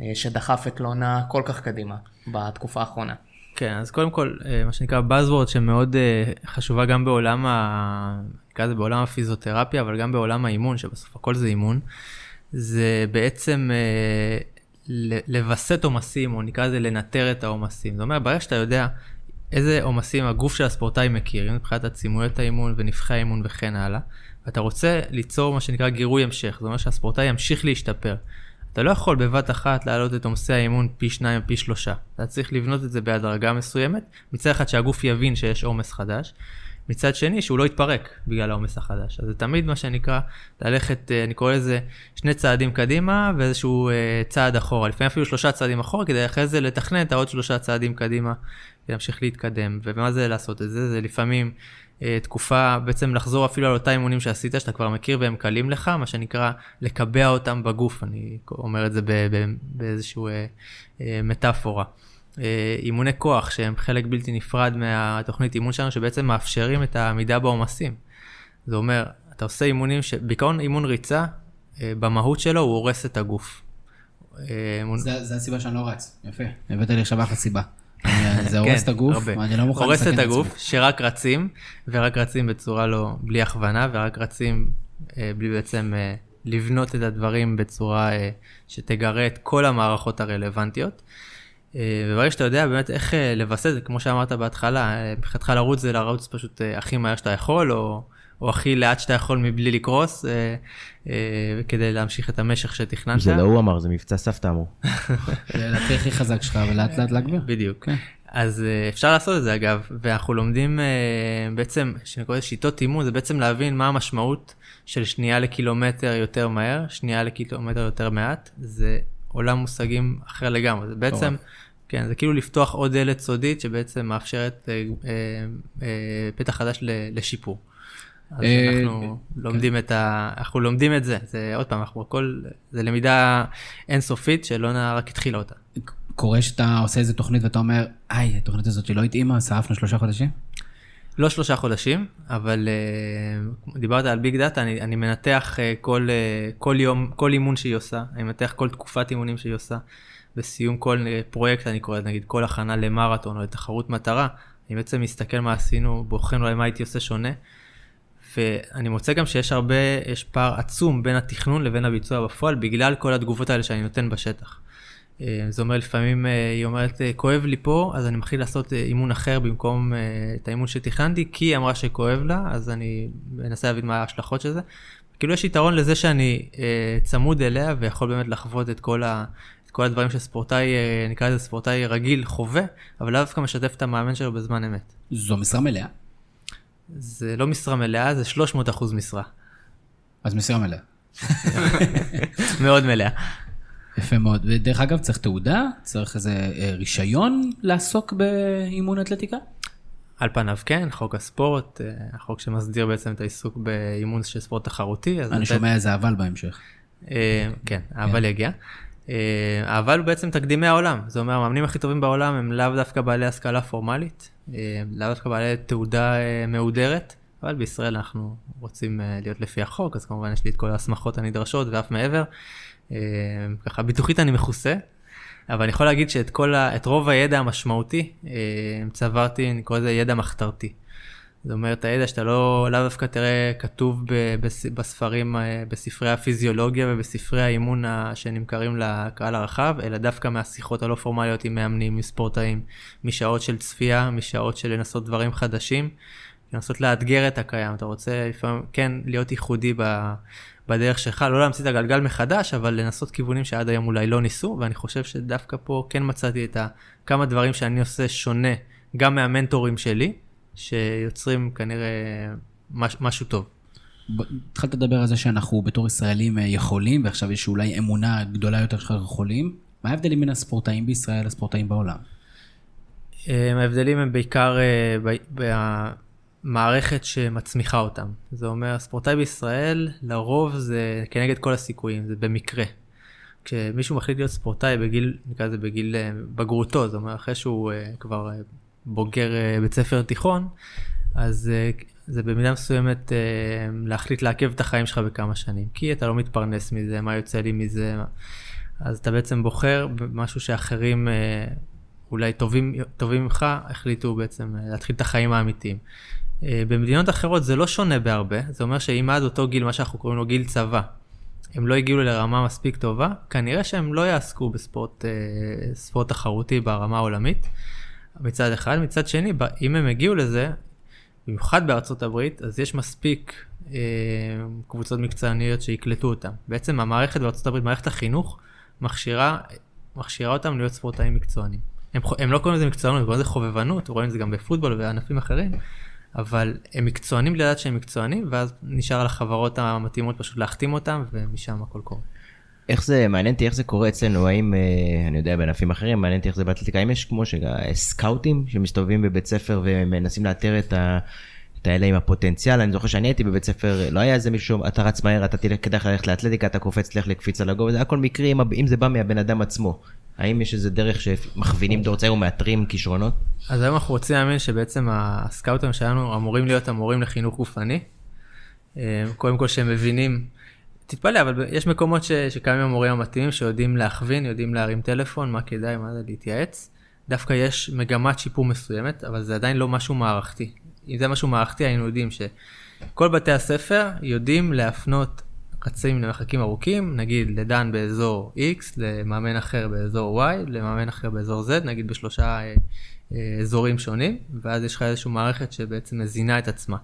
Speaker 4: אה, שדחף את לונה כל כך קדימה בתקופה האחרונה?
Speaker 3: כן, אז קודם כל, אה, מה שנקרא Buzzword שמאוד חשובה גם בעולם, ה... נקרא לזה בעולם הפיזיותרפיה, אבל גם בעולם האימון, שבסוף הכל זה אימון, זה בעצם לווסת עומסים, או נקרא לזה לנטר את העומסים. זאת אומרת, ברגע שאתה יודע איזה עומסים הגוף של הספורטאי מכיר, מבחינת עצימויות האימון ונפחי האימון וכן הלאה, ואתה רוצה ליצור מה שנקרא גירוי המשך, זאת אומרת שהספורטאי ימשיך להשתפר. אתה לא יכול בבת אחת להעלות את עומסי האימון פי שניים או פי שלושה. אתה צריך לבנות את זה בהדרגה מסוימת, מצד אחד שהגוף יבין שיש עומס חדש, מצד שני שהוא לא יתפרק בגלל העומס החדש. אז זה תמיד מה שנקרא ללכת, אה, אני קורא לזה שני צעדים קדימה ואיזשהו אה, צעד אחורה, לפעמים אפילו שלושה צעדים אחורה, כדי אחרי זה לתכנן את העוד שלושה צעדים קדימה, להמשיך להתקדם. ומה זה לעשות את זה? זה לפעמים אה, תקופה, בעצם לחזור אפילו על אותם אימונים שעשית, שאתה כבר מכיר והם קלים לך, מה שנקרא לקבע אותם בגוף, אני אומר את זה באיזשהו מטאפורה. אימוני כוח שהם חלק בלתי נפרד מהתוכנית אימון שלנו, שבעצם מאפשרים את העמידה בעומסים. זה אומר, אתה עושה אימונים, ש... בעיקרון אימון ריצה, במהות שלו הוא הורס את הגוף.
Speaker 1: זה, זה הסיבה שאני לא רץ, יפה, הבאת לי עכשיו אחלה סיבה. זה [LAUGHS] הורס את הגוף, אני לא מוכן
Speaker 3: לסכן את עצמי. הורס את הגוף, שרק רצים, ורק רצים בצורה לא, בלי הכוונה, ורק רצים אה, בלי בעצם אה, לבנות את הדברים בצורה אה, שתגרה את כל המערכות הרלוונטיות. וברגע שאתה יודע באמת איך לבסס, כמו שאמרת בהתחלה, מבחינתך לרוץ זה לרוץ פשוט הכי מהר שאתה יכול, או, או הכי לאט שאתה יכול מבלי לקרוס, אה, אה, כדי להמשיך את המשך שתכננת.
Speaker 5: זה לא הוא אמר, זה מבצע סבתא אמרו. [LAUGHS]
Speaker 1: זה להתחיל הכי חזק שלך ולאט לאט להגביר.
Speaker 3: בדיוק. כן. אז אה, אפשר לעשות את זה אגב, ואנחנו לומדים בעצם, שאני קורא שיטות אימון, זה בעצם להבין מה המשמעות של שנייה לקילומטר יותר מהר, שנייה לקילומטר יותר מעט, זה עולם מושגים אחר לגמרי, זה בעצם... כן, זה כאילו לפתוח עוד דלת סודית שבעצם מאפשרת אה, אה, אה, פתח חדש לשיפור. אז אה, אנחנו כן. לומדים את ה... אנחנו לומדים את זה, זה עוד פעם, אנחנו הכל, זה למידה אינסופית שלונה רק התחילה אותה.
Speaker 1: קורה שאתה עושה איזה תוכנית ואתה אומר, היי, התוכנית הזאת שלא התאימה, שרפנו שלושה חודשים?
Speaker 3: לא שלושה חודשים, אבל uh, דיברת על ביג דאטה, אני, אני מנתח uh, כל, uh, כל יום, כל אימון שהיא עושה, אני מנתח כל תקופת אימונים שהיא עושה. בסיום כל פרויקט, אני קורא, נגיד כל הכנה למרתון או לתחרות מטרה, אני בעצם מסתכל מה עשינו, בוחן אולי מה הייתי עושה שונה. ואני מוצא גם שיש הרבה, יש פער עצום בין התכנון לבין הביצוע בפועל, בגלל כל התגובות האלה שאני נותן בשטח. אה, זה אומר לפעמים, אה, היא אומרת, אה, כואב לי פה, אז אני מתחיל לעשות אימון אחר במקום את האימון שתכננתי, כי היא אמרה שכואב לה, אז אני מנסה להבין מה ההשלכות של זה. כאילו יש יתרון לזה שאני צמוד אליה ויכול באמת לחוות את כל, ה, את כל הדברים שספורטאי, נקרא לזה ספורטאי רגיל, חווה, אבל לאו דווקא משתף את המאמן שלו בזמן אמת.
Speaker 1: זו משרה מלאה.
Speaker 3: זה לא משרה מלאה, זה 300 אחוז משרה.
Speaker 1: אז משרה מלאה. [LAUGHS]
Speaker 3: מאוד מלאה.
Speaker 1: יפה מאוד. ודרך אגב, צריך תעודה? צריך איזה אה, רישיון לעסוק באימון אתלטיקה?
Speaker 3: על פניו כן, חוק הספורט, אה, החוק שמסדיר בעצם את העיסוק באימון של ספורט תחרותי.
Speaker 1: אני שומע איזה אבל בהמשך.
Speaker 3: אה, כן, אבל יגיע. אבל הוא בעצם תקדימי העולם, זה אומר המאמנים הכי טובים בעולם הם לאו דווקא בעלי השכלה פורמלית, לאו דווקא בעלי תעודה מהודרת, אבל בישראל אנחנו רוצים להיות לפי החוק, אז כמובן יש לי את כל ההסמכות הנדרשות ואף מעבר. ככה ביטוחית אני מכוסה, אבל אני יכול להגיד שאת כל ה... את רוב הידע המשמעותי צברתי, אני קורא לזה ידע מחתרתי. זאת אומרת, הידע שאתה לא, לאו דווקא תראה כתוב בספרים, בספרי הפיזיולוגיה ובספרי האימון שנמכרים לקהל הרחב, אלא דווקא מהשיחות הלא פורמליות עם מאמנים, עם ספורטאים, משעות של צפייה, משעות של לנסות דברים חדשים, לנסות לאתגר את הקיים. אתה רוצה לפעמים כן להיות ייחודי בדרך שלך, לא להמציא את הגלגל מחדש, אבל לנסות כיוונים שעד היום אולי לא ניסו, ואני חושב שדווקא פה כן מצאתי את כמה דברים שאני עושה שונה, גם מהמנטורים שלי. שיוצרים כנראה מש, משהו טוב.
Speaker 1: התחלת לדבר על זה שאנחנו בתור ישראלים אה, יכולים, ועכשיו יש אולי אמונה גדולה יותר שאנחנו יכולים. מה ההבדלים בין הספורטאים בישראל לספורטאים בעולם?
Speaker 3: אה, ההבדלים הם בעיקר אה, במערכת שמצמיחה אותם. זה אומר, ספורטאי בישראל, לרוב זה כנגד כל הסיכויים, זה במקרה. כשמישהו מחליט להיות ספורטאי בגיל, נקרא לזה בגיל בגרותו, זאת אומרת, אחרי שהוא כבר בוגר אה, בית ספר תיכון, אז אה, זה במידה מסוימת אה, להחליט לעכב את החיים שלך בכמה שנים, כי אתה לא מתפרנס מזה, מה יוצא לי מזה, אז אתה בעצם בוחר במשהו שאחרים אולי טובים, טובים ממך, החליטו בעצם להתחיל את החיים האמיתיים. במדינות אחרות זה לא שונה בהרבה, זה אומר שאם עד אותו גיל, מה שאנחנו קוראים לו גיל צבא, הם לא הגיעו לרמה מספיק טובה, כנראה שהם לא יעסקו בספורט תחרותי ברמה העולמית. מצד אחד, מצד שני, אם הם הגיעו לזה, במיוחד בארצות הברית, אז יש מספיק אה, קבוצות מקצועניות שיקלטו אותם. בעצם המערכת בארצות הברית, מערכת החינוך, מכשירה, מכשירה אותם להיות ספורטאים מקצוענים. הם, הם לא קוראים לזה מקצוענות, הם קוראים לזה חובבנות, רואים את זה גם בפוטבול וענפים אחרים, אבל הם מקצוענים לדעת שהם מקצוענים, ואז נשאר על החברות המתאימות פשוט להחתים אותם, ומשם הכל קורה.
Speaker 5: איך זה, מעניין אותי איך זה קורה אצלנו, האם, אה, אני יודע, בענפים אחרים, מעניין אותי איך זה באתלטיקה, האם יש כמו סקאוטים שמסתובבים בבית ספר ומנסים לאתר את ה... את האלה עם הפוטנציאל, אני זוכר שאני הייתי בבית ספר, לא היה איזה מישהו, אתה רץ מהר, אתה תלך, כדאי לך ללכת לאתלטיקה, אתה קופץ, תלך לקפיצה לגובה, זה הכל מקרי, אם, זה בא מהבן אדם עצמו. האם יש איזה דרך שמכווינים דור צעיר ומאתרים כישרונות?
Speaker 3: אז היום אנחנו רוצים להאמין שבעצם הסקאוטים שלנו אמורים להיות המורים לחינוך גופני. אה, קודם כל שהם מבינים, תתפלא, אבל יש מקומות ש, שקיימים המורים המתאימים שיודעים להכווין, יודעים להרים טלפון, מה כדאי, מה זה להתייעץ. דווקא יש מגמת שיפור מסוימת, אבל זה עדיין לא משהו מערכתי. אם זה משהו מערכתי, היינו יודעים שכל בתי הספר יודעים להפנות רצים למרחקים ארוכים, נגיד לדן באזור X, למאמן אחר באזור Y, למאמן אחר באזור Z, נגיד בשלושה אה, אה, אזורים שונים, ואז יש לך איזושהי מערכת שבעצם מזינה את עצמה.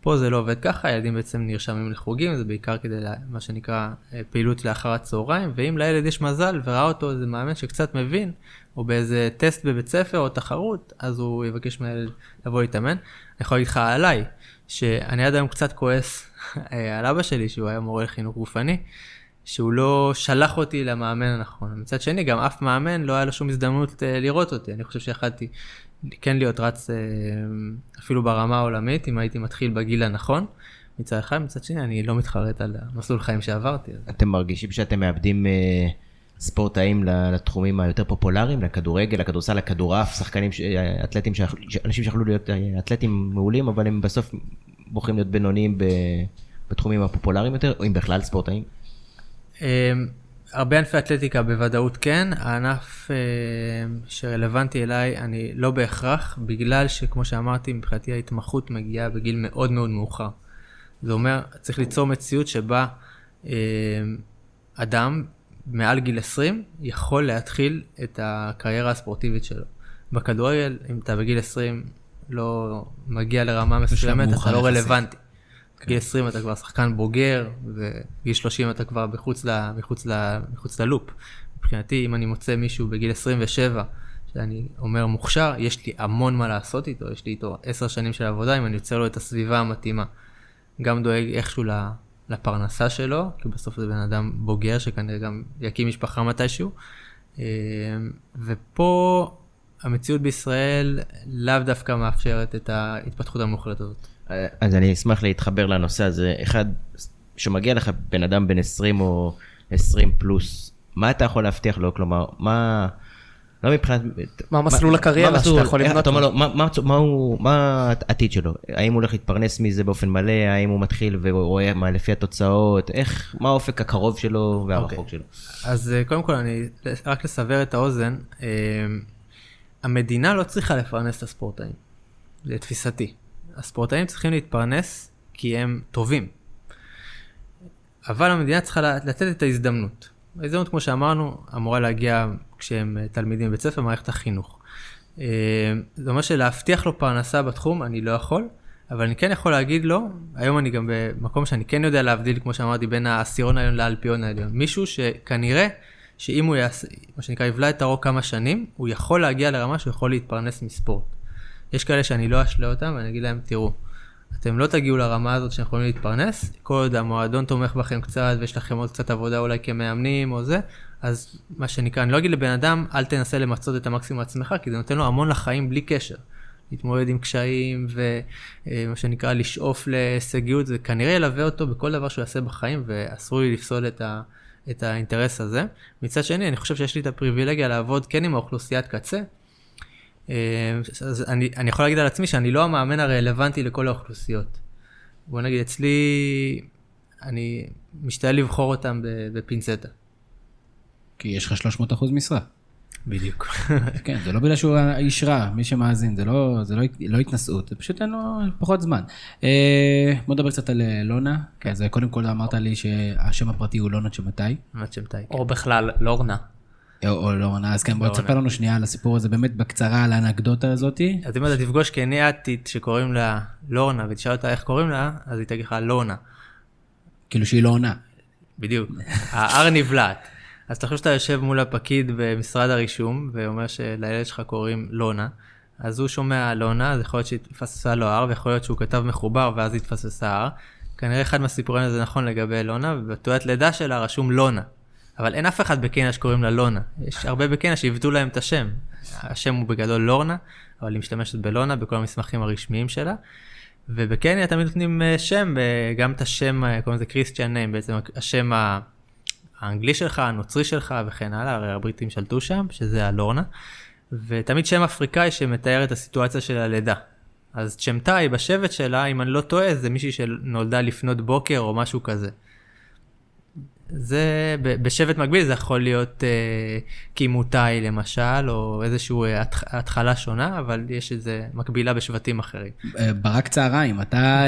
Speaker 3: פה זה לא עובד ככה, הילדים בעצם נרשמים לחוגים, זה בעיקר כדי לה, מה שנקרא אה, פעילות לאחר הצהריים, ואם לילד יש מזל וראה אותו איזה מאמן שקצת מבין, או באיזה טסט בבית ספר או תחרות, אז הוא יבקש מהילד לבוא להתאמן. אני יכול להגיד לך עליי, שאני עד היום קצת כועס על אבא שלי, שהוא היה מורה לחינוך גופני, שהוא לא שלח אותי למאמן הנכון. מצד שני, גם אף מאמן לא היה לו שום הזדמנות אה, לראות אותי. אני חושב שיכלתי כן להיות רץ אה, אפילו ברמה העולמית, אם הייתי מתחיל בגיל הנכון. מצד אחד, מצד שני, אני לא מתחרט על המסלול חיים שעברתי.
Speaker 5: אתם מרגישים שאתם מאבדים... אה... ספורטאים לתחומים היותר פופולריים, לכדורגל, לכדורסל, לכדורעף, שחקנים, אתלטים, אנשים שיכולו להיות אתלטים מעולים, אבל הם בסוף בוחרים להיות בינוניים בתחומים הפופולריים יותר, או אם בכלל ספורטאים?
Speaker 3: אמ, הרבה ענפי אתלטיקה בוודאות כן, הענף אמ, שרלוונטי אליי אני לא בהכרח, בגלל שכמו שאמרתי, מבחינתי ההתמחות מגיעה בגיל מאוד מאוד מאוחר. זה אומר, צריך ליצור מציאות שבה אמ, אדם מעל גיל 20 יכול להתחיל את הקריירה הספורטיבית שלו. בכדורגל, אם אתה בגיל 20 לא מגיע לרמה מסוימת, אתה לא רלוונטי. כן. גיל 20 אתה כבר שחקן בוגר, וגיל 30 אתה כבר מחוץ, ל, מחוץ, ל, מחוץ ללופ. מבחינתי, אם אני מוצא מישהו בגיל 27, שאני אומר מוכשר, יש לי המון מה לעשות איתו, יש לי איתו 10 שנים של עבודה, אם אני יוצר לו את הסביבה המתאימה. גם דואג איכשהו לפרנסה שלו, כי בסוף זה בן אדם בוגר שכנראה גם יקים משפחה מתישהו. אה, ופה המציאות בישראל לאו דווקא מאפשרת את ההתפתחות המוחלטת הזאת.
Speaker 5: אז אני אשמח להתחבר לנושא הזה. אחד, שמגיע לך בן אדם בן 20 או 20 פלוס, מה אתה יכול להבטיח לו? כלומר, מה... לא מבחינת...
Speaker 4: מה מסלול הקריירה שאתה יכול לבנות?
Speaker 5: אתה אומר לו, מה העתיד שלו? האם הוא הולך להתפרנס מזה באופן מלא? האם הוא מתחיל ורואה מה לפי התוצאות? איך, מה האופק הקרוב שלו והרחוק okay. אוקיי. שלו?
Speaker 3: אז אה, קודם כל, אני, רק לסבר את האוזן, אה, המדינה לא צריכה לפרנס את הספורטאים, לתפיסתי. הספורטאים צריכים להתפרנס כי הם טובים. אבל המדינה צריכה לתת את ההזדמנות. ההזדמנות, כמו שאמרנו, אמורה להגיע כשהם אה, תלמידים בבית ספר, מערכת החינוך. אה, זה אומר שלהבטיח לו פרנסה בתחום, אני לא יכול, אבל אני כן יכול להגיד לו, היום אני גם במקום שאני כן יודע להבדיל, כמו שאמרתי, בין העשירון העליון לאלפיון העליון. מישהו שכנראה, שאם הוא יעשה, מה שנקרא, יבלע את הרוק כמה שנים, הוא יכול להגיע לרמה שהוא יכול להתפרנס מספורט. יש כאלה שאני לא אשלה אותם, ואני אגיד להם, תראו, אתם לא תגיעו לרמה הזאת שאתם יכולים להתפרנס, כל עוד המועדון תומך בכם קצת ויש לכם עוד קצת עבודה אולי כמאמנים או זה, אז מה שנקרא, אני לא אגיד לבן אדם, אל תנסה למצות את המקסימום עצמך, כי זה נותן לו המון לחיים בלי קשר. להתמודד עם קשיים ומה שנקרא לשאוף להישגיות, זה כנראה ילווה אותו בכל דבר שהוא יעשה בחיים ואסור לי לפסול את, ה, את האינטרס הזה. מצד שני, אני חושב שיש לי את הפריבילגיה לעבוד כן עם האוכלוסיית קצה, אה, אז אני, אני יכול להגיד על עצמי שאני לא המאמן הרלוונטי לכל האוכלוסיות. בוא נגיד, אצלי, אני משתדל לבחור אותם בפינצטה.
Speaker 1: כי יש לך 300 אחוז משרה.
Speaker 3: בדיוק.
Speaker 1: כן, זה לא בגלל שהוא איש רע, מי שמאזין, זה לא, זה לא, לא התנשאות, זה פשוט אין לו פחות זמן. אה, בוא נדבר קצת על אה, לונה. כן. אז קודם כל אמרת לי שהשם הפרטי הוא לונה צ'מתי.
Speaker 3: צ'מתי.
Speaker 4: או בכלל לורנה.
Speaker 1: או לא עונה, אז כן, בוא תספר לנו שנייה על הסיפור הזה, באמת בקצרה על האנקדוטה הזאתי.
Speaker 3: אז אם אתה תפגוש קניאטית שקוראים לה לורנה ותשאל אותה איך קוראים לה, אז היא תגיד לך לונה.
Speaker 1: כאילו שהיא לא עונה.
Speaker 3: בדיוק, [LAUGHS] ה-R נבלעת. אז תחשוב שאתה יושב מול הפקיד במשרד הרישום, ואומר שלילד שלך קוראים לונה, אז הוא שומע לונה, אז יכול להיות שהתפססה לו R, ויכול להיות שהוא כתב מחובר ואז התפססה R. כנראה אחד מהסיפורים הזה נכון לגבי לונה, ובתעודת לידה שלה רשום לונה. אבל אין אף אחד בקניה שקוראים לה לונה. יש הרבה בקניה שעיוותו להם את השם. השם הוא בגדול לורנה, אבל היא משתמשת בלונה בכל המסמכים הרשמיים שלה. ובקניה תמיד נותנים אה, שם, גם את השם, אה, קוראים לזה קריסטיאן ניים, בעצם השם האנגלי שלך, הנוצרי שלך וכן הלאה, הרי הבריטים שלטו שם, שזה הלורנה. ותמיד שם אפריקאי שמתאר את הסיטואציה של הלידה. אז צ'מטאי בשבט שלה, אם אני לא טועה, זה מישהי שנולדה לפנות בוקר או משהו כזה. זה בשבט מקביל זה יכול להיות אה, קימותאי למשל, או איזושהי אה, התחלה שונה, אבל יש איזה מקבילה בשבטים אחרים.
Speaker 1: אה, ברק צהריים, אתה...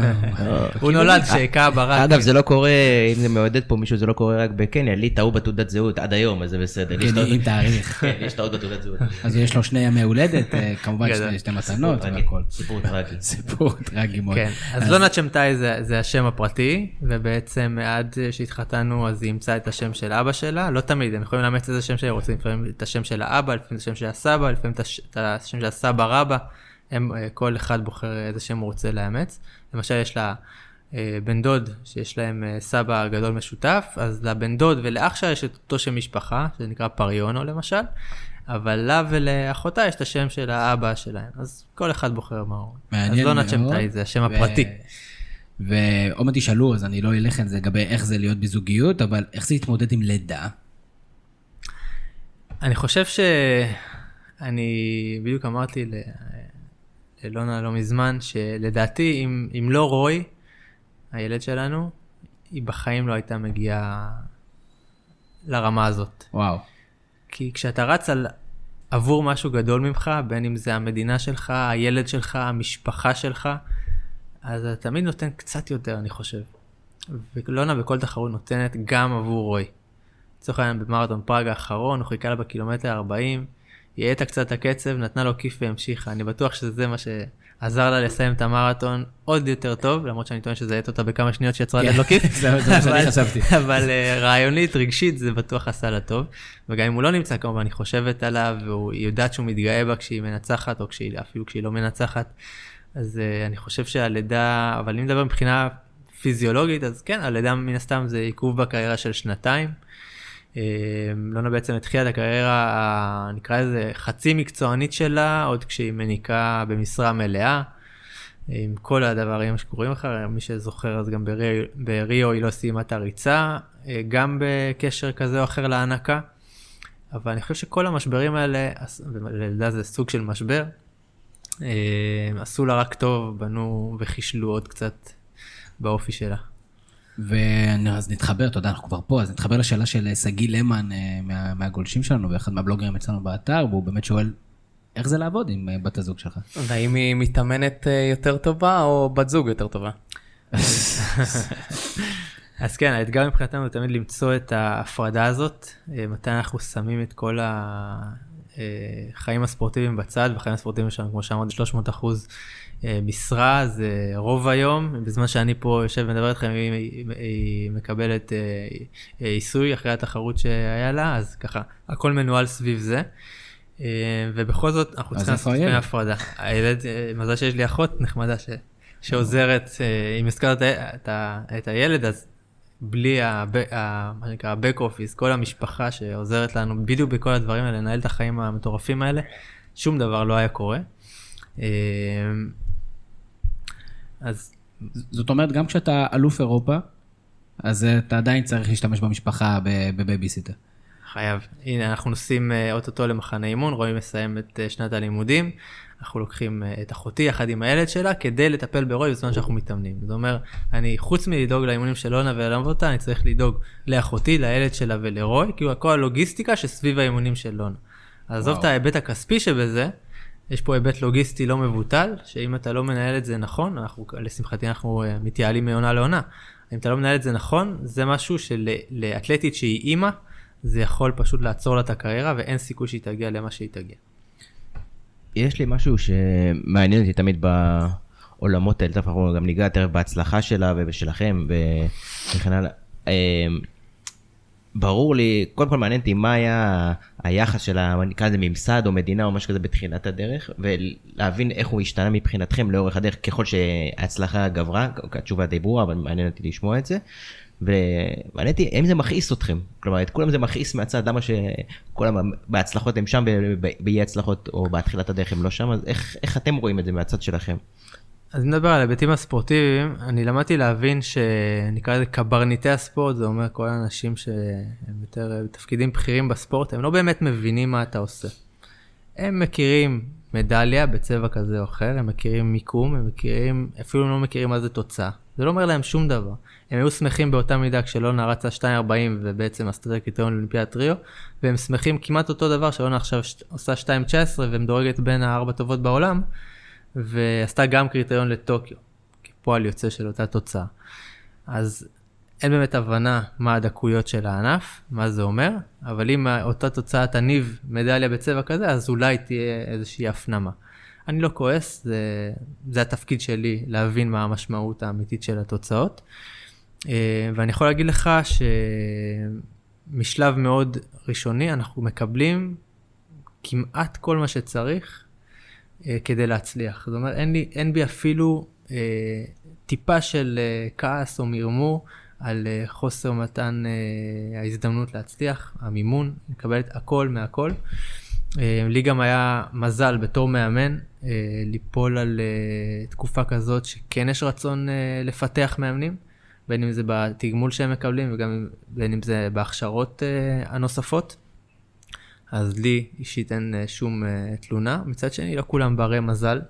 Speaker 1: [LAUGHS]
Speaker 3: הוא נולד כשהכה ברק.
Speaker 5: אגב, זה לא קורה, אם זה מעודד פה מישהו, זה לא קורה רק בקניה, לי טעו בתעודת זהות עד היום, אז זה בסדר.
Speaker 1: כן, עם תאריך. [LAUGHS]
Speaker 5: כן, יש טעות בתעודת זהות.
Speaker 1: אז יש לו שני ימי הולדת, [LAUGHS] כמובן שתי מתנות והכל.
Speaker 5: סיפור טרגי.
Speaker 1: סיפור טרגי מאוד.
Speaker 3: כן, אז לונה צ'מטאי זה השם הפרטי, ובעצם עד שהתחתנה התחתנו אז היא אימצה את השם של אבא שלה, לא תמיד, הם יכולים לאמץ איזה שם שהם רוצים, לפעמים את השם של האבא, לפעמים את השם של הסבא, לפעמים את השם של הסבא רבא, הם, אה, כל אחד בוחר איזה שם הוא רוצה לאמץ. למשל יש לה אה, בן דוד שיש להם אה, סבא גדול משותף, אז לבן דוד ולאח שלה יש את אותו שם משפחה, שזה נקרא פריונו למשל, אבל לה ולאחותה יש את השם של האבא שלהם, אז כל אחד בוחר מה הוא. מעניין מאוד. אז לא נצ'מתאי, זה השם ו... הפרטי.
Speaker 1: ועוד מעט תשאלו, אז אני לא אלך על זה לגבי איך זה להיות בזוגיות, אבל איך זה להתמודד עם לידה?
Speaker 3: אני חושב שאני בדיוק אמרתי לאלונה לא מזמן, שלדעתי אם, אם לא רוי, הילד שלנו, היא בחיים לא הייתה מגיעה לרמה הזאת.
Speaker 1: וואו.
Speaker 3: כי כשאתה רץ על עבור משהו גדול ממך, בין אם זה המדינה שלך, הילד שלך, המשפחה שלך, אז אתה תמיד נותן קצת יותר, אני חושב. ולונה בכל תחרות נותנת גם עבור רוי. לצורך העניין במרתון פראג האחרון, הוא חיכה לה בקילומטר 40, היא האטה קצת את הקצב, נתנה לו כיף והמשיכה. אני בטוח שזה מה שעזר לה לסיים את המרתון עוד יותר טוב, למרות שאני טוען שזה האט אותה בכמה שניות שיצרה לה לו כיף. [LAUGHS]
Speaker 1: זה מה שאני חשבתי.
Speaker 3: אבל אה, רעיונית, רגשית, זה בטוח עשה לה טוב. וגם אם הוא לא נמצא כמובן, אני חושבת עליו, והיא יודעת שהוא מתגאה בה כשהיא מנצחת, או אפילו כשהיא לא מנצחת. אז uh, אני חושב שהלידה, אבל אם נדבר מבחינה פיזיולוגית, אז כן, הלידה מן הסתם זה עיכוב בקריירה של שנתיים. Uh, לונה בעצם התחילה את הקריירה, נקרא לזה חצי מקצוענית שלה, עוד כשהיא מניקה במשרה מלאה. עם כל הדברים שקורים אחר, מי שזוכר אז גם בריו, בריו היא לא סיימה את הריצה, אה, גם בקשר כזה או אחר להנקה. אבל אני חושב שכל המשברים האלה, ולידה זה סוג של משבר, אה, עשו לה רק טוב, בנו וחישלו עוד קצת באופי שלה.
Speaker 1: ואז נתחבר, אתה יודע, אנחנו כבר פה, אז נתחבר לשאלה של שגיא למן אה, מה, מהגולשים שלנו, ואחד מהבלוגרים אצלנו באתר, והוא באמת שואל, איך זה לעבוד עם אה, בת הזוג שלך?
Speaker 4: והאם היא מתאמנת יותר טובה או בת זוג יותר טובה? [LAUGHS]
Speaker 3: אז כן, האתגר מבחינתנו הוא תמיד למצוא את ההפרדה הזאת, מתי אנחנו שמים את כל החיים הספורטיביים בצד, והחיים הספורטיביים שלנו, כמו שאמרתי, 300 אחוז אה, משרה, זה רוב היום. בזמן שאני פה יושב ומדבר איתכם, היא, היא מקבלת אה, אה, עיסוי אחרי התחרות שהיה לה, אז ככה, הכל מנוהל סביב זה. ובכל זאת, אנחנו צריכים לעשות לפני הפרדה. הילד, מזל שיש לי אחות נחמדה ש, שעוזרת, אם הזכרת את, את הילד, אז בלי ה-back office, כל המשפחה שעוזרת לנו בדיוק בכל הדברים האלה, לנהל את החיים המטורפים האלה, שום דבר לא היה קורה. אמ,
Speaker 1: אז... זאת אומרת, גם כשאתה אלוף אירופה, אז אתה עדיין צריך להשתמש במשפחה בבייביסיטר.
Speaker 3: חייב. הנה, אנחנו נוסעים אה, אוטוטו למחנה אימון, רוי מסיים את אה, שנת הלימודים. אנחנו לוקחים אה, את אחותי יחד עם הילד שלה כדי לטפל ברוי בזמן שאנחנו מתאמנים. זאת אומרת, אני חוץ מלדאוג לאימונים של לונה וללמוד אותה, אני צריך לדאוג לאחותי, לילד שלה ולרוי, כאילו כל הלוגיסטיקה שסביב האימונים של לונה. עזוב את ההיבט הכספי שבזה, יש פה היבט לוגיסטי לא מבוטל, שאם אתה לא מנהל את זה נכון, אנחנו, לשמחתי אנחנו אה, מתייעלים מעונה לעונה. אם אתה לא מנהל את זה נכון, זה משהו שלאתלטית שהיא אימא, זה יכול פשוט לעצור לה את הקריירה ואין סיכוי שהיא תגיע למה שהיא תגיע.
Speaker 5: יש לי משהו שמעניין אותי תמיד בעולמות האלה, תכף אנחנו גם ניגע תכף בהצלחה שלה ובשלכם וכן הלאה. אמ, ברור לי, קודם כל מעניין אותי מה היה היחס של, ה- נקרא לזה ממסד או מדינה או משהו כזה בתחילת הדרך, ולהבין איך הוא השתנה מבחינתכם לאורך הדרך ככל שההצלחה גברה, התשובה די ברורה, אבל מעניין אותי לשמוע את זה. ומעניין אותי האם זה מכעיס אתכם, כלומר את כולם זה מכעיס מהצד, למה שכולם בהצלחות הם שם ובאי הצלחות או בתחילת הדרך הם לא שם, אז איך, איך אתם רואים את זה מהצד שלכם?
Speaker 3: אז נדבר על היבטים הספורטיביים, אני למדתי להבין שנקרא לזה קברניטי הספורט, זה אומר כל האנשים שהם יותר בתפקידים בכירים בספורט, הם לא באמת מבינים מה אתה עושה. הם מכירים מדליה בצבע כזה או אחר, הם מכירים מיקום, הם מכירים, אפילו לא מכירים מה זה תוצאה. זה לא אומר להם שום דבר. הם היו שמחים באותה מידה כשלונה רצה 2.40 ובעצם עשתה את הקריטריון לאולימפיאד טריו, והם שמחים כמעט אותו דבר שלונה עכשיו עושה 2.19 ומדורגת בין הארבע טובות בעולם, ועשתה גם קריטריון לטוקיו, כפועל יוצא של אותה תוצאה. אז אין באמת הבנה מה הדקויות של הענף, מה זה אומר, אבל אם אותה תוצאה תניב מדליה בצבע כזה, אז אולי תהיה איזושהי הפנמה. אני לא כועס, זה, זה התפקיד שלי להבין מה המשמעות האמיתית של התוצאות. אה, ואני יכול להגיד לך שמשלב מאוד ראשוני אנחנו מקבלים כמעט כל מה שצריך אה, כדי להצליח. זאת אומרת, אין, לי, אין בי אפילו אה, טיפה של אה, כעס או מרמור על אה, חוסר מתן אה, ההזדמנות להצליח, המימון, לקבל את הכל מהכל. אה, לי גם היה מזל בתור מאמן ליפול על תקופה כזאת שכן יש רצון לפתח מאמנים, בין אם זה בתגמול שהם מקבלים וגם בין אם זה בהכשרות אה, הנוספות. אז לי אישית אין אה, שום אה, תלונה. מצד שני, לא כולם ברי מזל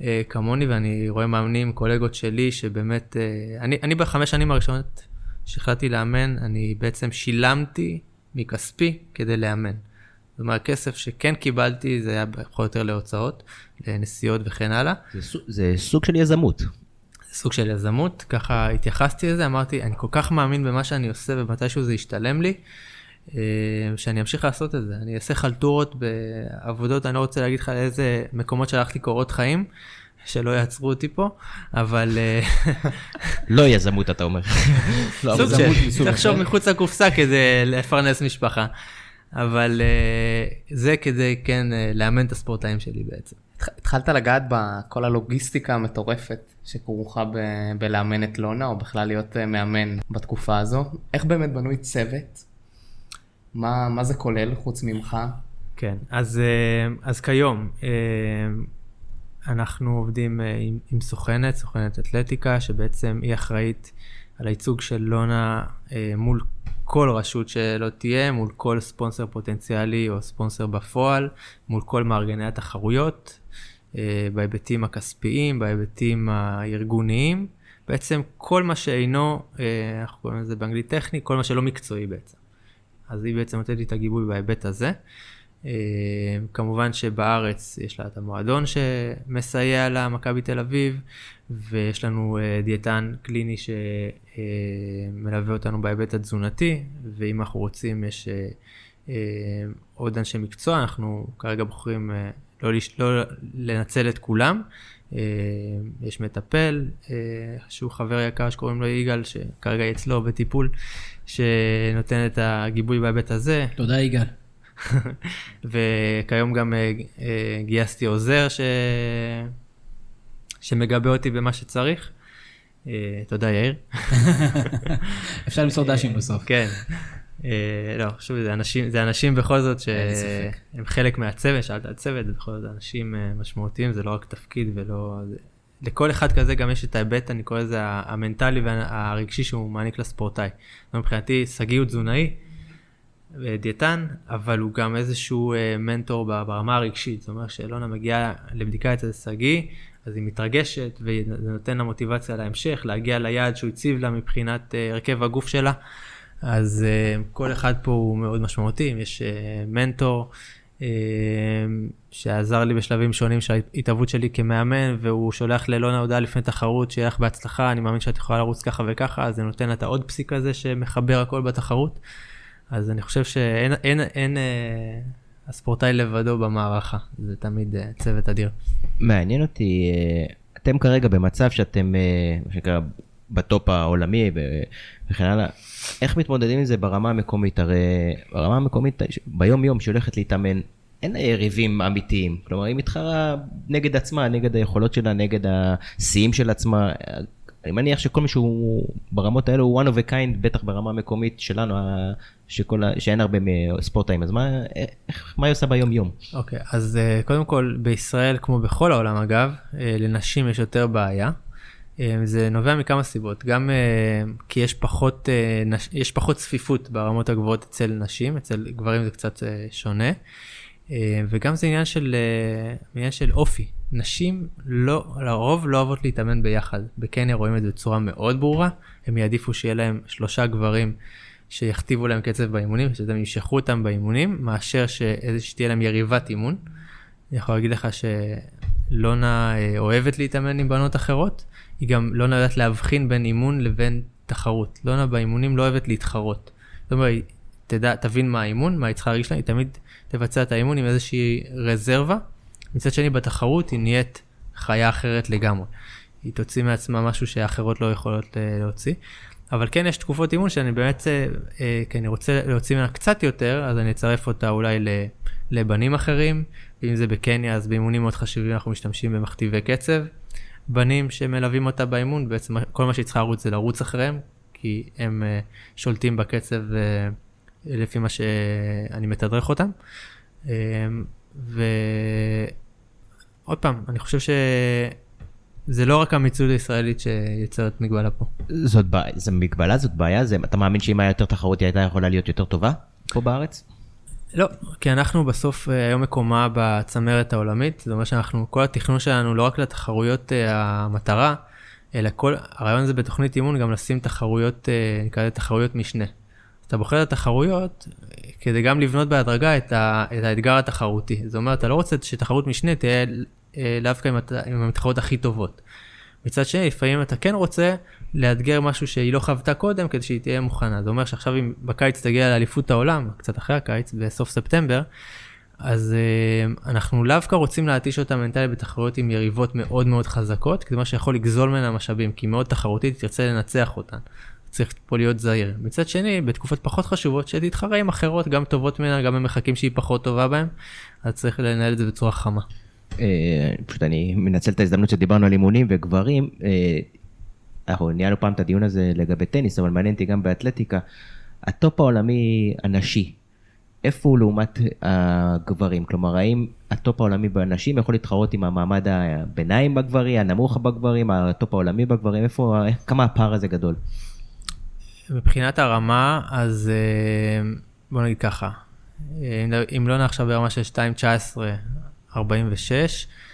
Speaker 3: אה, כמוני, ואני רואה מאמנים, קולגות שלי, שבאמת, אני, אני בחמש שנים הראשונות שהחלטתי לאמן, אני בעצם שילמתי מכספי כדי לאמן. זאת אומרת, הכסף שכן קיבלתי, זה היה פחות או יותר להוצאות, לנסיעות וכן הלאה.
Speaker 5: זה, סוג, זה סוג של יזמות.
Speaker 3: סוג של יזמות, ככה התייחסתי לזה, אמרתי, אני כל כך מאמין במה שאני עושה ומתישהו זה ישתלם לי. אה, שאני אמשיך לעשות את זה. אני אעשה חלטורות בעבודות, אני לא רוצה להגיד לך לאיזה מקומות שלחתי קורות חיים, שלא יעצרו אותי פה, אבל... אה, [LAUGHS]
Speaker 5: לא יזמות אתה אומר. [LAUGHS]
Speaker 3: לא, סוג של, לחשוב מחוץ לקופסה כדי לפרנס משפחה. אבל אה, זה כדי כן לאמן את הספורטאים שלי בעצם.
Speaker 4: התחלת לגעת בכל הלוגיסטיקה המטורפת שכרוכה ב- בלאמן את לונה, או בכלל להיות מאמן בתקופה הזו. איך באמת בנוי צוות מה, מה זה כולל חוץ ממך?
Speaker 3: כן, אז, אה, אז כיום אה, אנחנו עובדים אה, עם, עם סוכנת, סוכנת אתלטיקה, שבעצם היא אחראית על הייצוג של לונה מול כל רשות שלא תהיה, מול כל ספונסר פוטנציאלי או ספונסר בפועל, מול כל מארגני התחרויות, בהיבטים הכספיים, בהיבטים הארגוניים. בעצם כל מה שאינו, אנחנו קוראים לזה באנגלית טכני, כל מה שלא מקצועי בעצם. אז היא בעצם נותנת לי את הגיבוי בהיבט הזה. אה, כמובן שבארץ יש לה את המועדון שמסייע לה, מכבי תל אביב, ויש לנו אה, דיאטן קליני שמלווה אותנו בהיבט התזונתי, ואם אנחנו רוצים יש אה, עוד אנשי מקצוע, אנחנו כרגע בוחרים לא, לא לנצל את כולם. יש מטפל שהוא חבר יקר שקוראים לו יגאל, שכרגע אצלו בטיפול, שנותן את הגיבוי בהיבט הזה.
Speaker 1: תודה יגאל. [LAUGHS]
Speaker 3: וכיום גם אה, אה, גייסתי עוזר ש... שמגבה אותי במה שצריך. אה, תודה יאיר. [LAUGHS]
Speaker 1: אפשר למסור דשים בסוף.
Speaker 3: כן. לא, חשוב, זה אנשים, זה אנשים בכל זאת שהם חלק מהצוות, שאלת על צוות, זה בכל זאת אנשים משמעותיים, זה לא רק תפקיד ולא... לכל אחד כזה גם יש את ההיבט, אני קורא לזה המנטלי והרגשי שהוא מעניק לספורטאי. מבחינתי, שגיא הוא תזונאי, דיאטן, אבל הוא גם איזשהו אה, מנטור ברמה הרגשית. זאת אומרת שאלונה מגיעה לבדיקה אצל שגיא, אז היא מתרגשת, וזה נותן לה מוטיבציה להמשך, להגיע ליעד שהוא הציב לה מבחינת אה, הרכב הגוף שלה. אז אה, כל אחד פה הוא מאוד משמעותי, יש מנטור, אמ, שעזר לי בשלבים שונים של ההתהוות שלי כמאמן, והוא שולח לאלונה הודעה לפני תחרות, שיהיה לך בהצלחה, אני מאמין שאת יכולה לרוץ ככה וככה, אז זה נותן לה את העוד פסיק הזה שמחבר הכל בתחרות. אז אני חושב שאין אין, אין, אה, הספורטאי לבדו במערכה, זה תמיד אה, צוות אדיר.
Speaker 5: מעניין אותי, אה, אתם כרגע במצב שאתם, מה שנקרא, בטופ העולמי וכן הלאה. איך מתמודדים עם זה ברמה המקומית? הרי ברמה המקומית, ביום יום שהיא הולכת להתאמן, אין לה יריבים אמיתיים. כלומר, היא מתחרה נגד עצמה, נגד היכולות שלה, נגד השיאים של עצמה. אני מניח שכל מי שהוא ברמות האלו הוא one of a kind, בטח ברמה המקומית שלנו, שכל, שאין הרבה ספורטאים, אז מה, איך, מה היא עושה ביום יום?
Speaker 3: אוקיי, אז אה, קודם כל בישראל, כמו בכל העולם אגב, אה, לנשים יש יותר בעיה. אה, זה נובע מכמה סיבות, גם אה, כי יש פחות, אה, יש פחות צפיפות ברמות הגבוהות אצל נשים, אצל גברים זה קצת שונה. וגם זה עניין של, עניין של אופי. נשים לא, לרוב לא אוהבות להתאמן ביחד. בקניה רואים את זה בצורה מאוד ברורה, הם יעדיפו שיהיה להם שלושה גברים שיכתיבו להם קצב באימונים, שאתם ימשכו אותם באימונים, מאשר שתהיה להם יריבת אימון. אני יכול להגיד לך שלונה אוהבת להתאמן עם בנות אחרות, היא גם לא יודעת להבחין בין אימון לבין תחרות. לונה באימונים לא אוהבת להתחרות. זאת אומרת, תדע, תבין מה האימון, מה היא צריכה להרגיש לה, היא תמיד תבצע את האימון עם איזושהי רזרבה. מצד שני, בתחרות היא נהיית חיה אחרת לגמרי. היא תוציא מעצמה משהו שאחרות לא יכולות אה, להוציא. אבל כן יש תקופות אימון שאני באמת, אה, אה, כי אני רוצה להוציא ממנה קצת יותר, אז אני אצרף אותה אולי לבנים אחרים, ואם זה בקניה אז באימונים מאוד חשובים אנחנו משתמשים במכתיבי קצב. בנים שמלווים אותה באימון, בעצם כל מה שהיא צריכה לרוץ זה לרוץ אחריהם, כי הם אה, שולטים בקצב אה, לפי מה שאני מתדרך אותם. אה, ועוד פעם, אני חושב שזה לא רק המציאות הישראלית שיוצרת מגבלה פה.
Speaker 5: זאת בעיה, זו מגבלה, זאת בעיה, זה, אתה מאמין שאם היה יותר תחרות היא הייתה יכולה להיות יותר טובה פה בארץ?
Speaker 3: לא, כי אנחנו בסוף אה, היום מקומה בצמרת העולמית, זאת אומרת שאנחנו, כל התכנון שלנו לא רק לתחרויות אה, המטרה, אלא כל, הרעיון זה בתוכנית אימון גם לשים תחרויות, אה, נקרא לזה תחרויות משנה. אתה בוחר את התחרויות כדי גם לבנות בהדרגה את, ה, את האתגר התחרותי. זאת אומרת, אתה לא רוצה שתחרות משנה תהיה דווקא עם, הת- עם המתחרות הכי טובות. מצד שני, לפעמים אתה כן רוצה לאתגר משהו שהיא לא חוותה קודם כדי שהיא תהיה מוכנה. זה אומר שעכשיו אם בקיץ תגיע לאליפות העולם, קצת אחרי הקיץ, בסוף ספטמבר, אז uh, אנחנו דווקא רוצים להתיש אותה מנטלית בתחרויות עם יריבות מאוד מאוד חזקות, כי זה מה שיכול לגזול ממנה משאבים, כי היא מאוד תחרותית, תרצה לנצח אותן. צריך פה להיות זהיר. מצד שני, בתקופות פחות חשובות, שתתחרה עם אחרות, גם טובות ממנה, גם במרחקים שהיא פחות טובה בהם, אז צריך לנהל את זה בצורה חכמה.
Speaker 5: אה, פשוט אני מנצל את ההזדמנות שדיברנו על אימונים וגברים. אנחנו ניהלנו פעם את הדיון הזה לגבי טניס, אבל מעניין אותי גם באתלטיקה. הטופ העולמי הנשי, איפה הוא לעומת הגברים? כלומר, האם הטופ העולמי בנשים יכול להתחרות עם המעמד הביניים בגברים, הנמוך בגברים, הטופ העולמי בגברים? איפה, כמה הפער הזה גדול?
Speaker 3: מבחינת הרמה, אז אה, בוא נגיד ככה, אם- אם לא עכשיו ברמה של 2.19, 46, אה,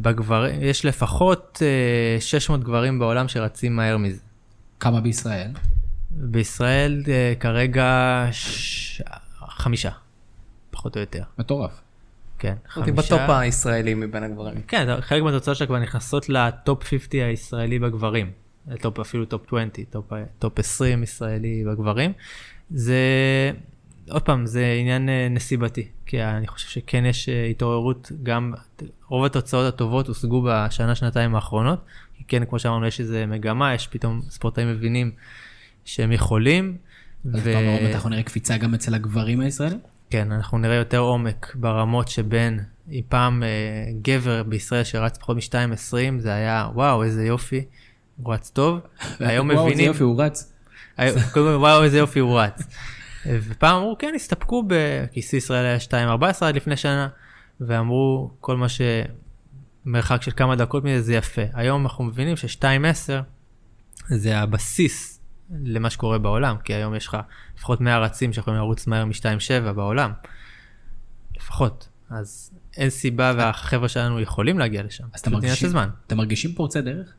Speaker 3: בגברים, יש לפחות אה, 600 גברים בעולם שרצים מהר מזה.
Speaker 1: כמה בישראל?
Speaker 3: בישראל אה, כרגע ש... חמישה, פחות או יותר.
Speaker 1: מטורף.
Speaker 3: כן,
Speaker 4: אותי בטופ הישראלי מבין הגברים.
Speaker 3: כן, חלק מהתוצאות שלה כבר נכנסות לטופ 50 הישראלי בגברים. לטופ, אפילו טופ 20, טופ, טופ 20 ישראלי בגברים. זה, עוד פעם, זה עניין אה, נסיבתי, כי אני חושב שכן יש אה, התעוררות, גם רוב התוצאות הטובות הושגו בשנה, שנתיים האחרונות. כי כן, כמו שאמרנו, יש איזה מגמה, יש פתאום ספורטאים מבינים שהם יכולים.
Speaker 1: בטח אנחנו נראה קפיצה גם אצל הגברים הישראלים?
Speaker 3: כן, אנחנו נראה יותר עומק ברמות שבין, אם פעם אה, גבר בישראל שרץ פחות מ-2.20 זה היה וואו איזה יופי, הוא רץ טוב, [LAUGHS] היום
Speaker 1: וואו, איזה
Speaker 3: מבינים,
Speaker 1: יופי, הוא רץ.
Speaker 3: קודם כל, וואו איזה יופי הוא רץ. ופעם אמרו כן הסתפקו ב... כי שיא ישראל היה 2.14 עד לפני שנה, ואמרו כל מה שמרחק של כמה דקות מזה זה יפה. היום אנחנו מבינים ש-2.10 זה הבסיס למה שקורה בעולם, כי היום יש לך לפחות 100 רצים שיכולים לרוץ מהר מ-2.7 בעולם. לפחות. אז אין סיבה והחבר'ה שלנו יכולים להגיע לשם.
Speaker 1: אז אתם מרגישים. אתם מרגישים פורצי דרך?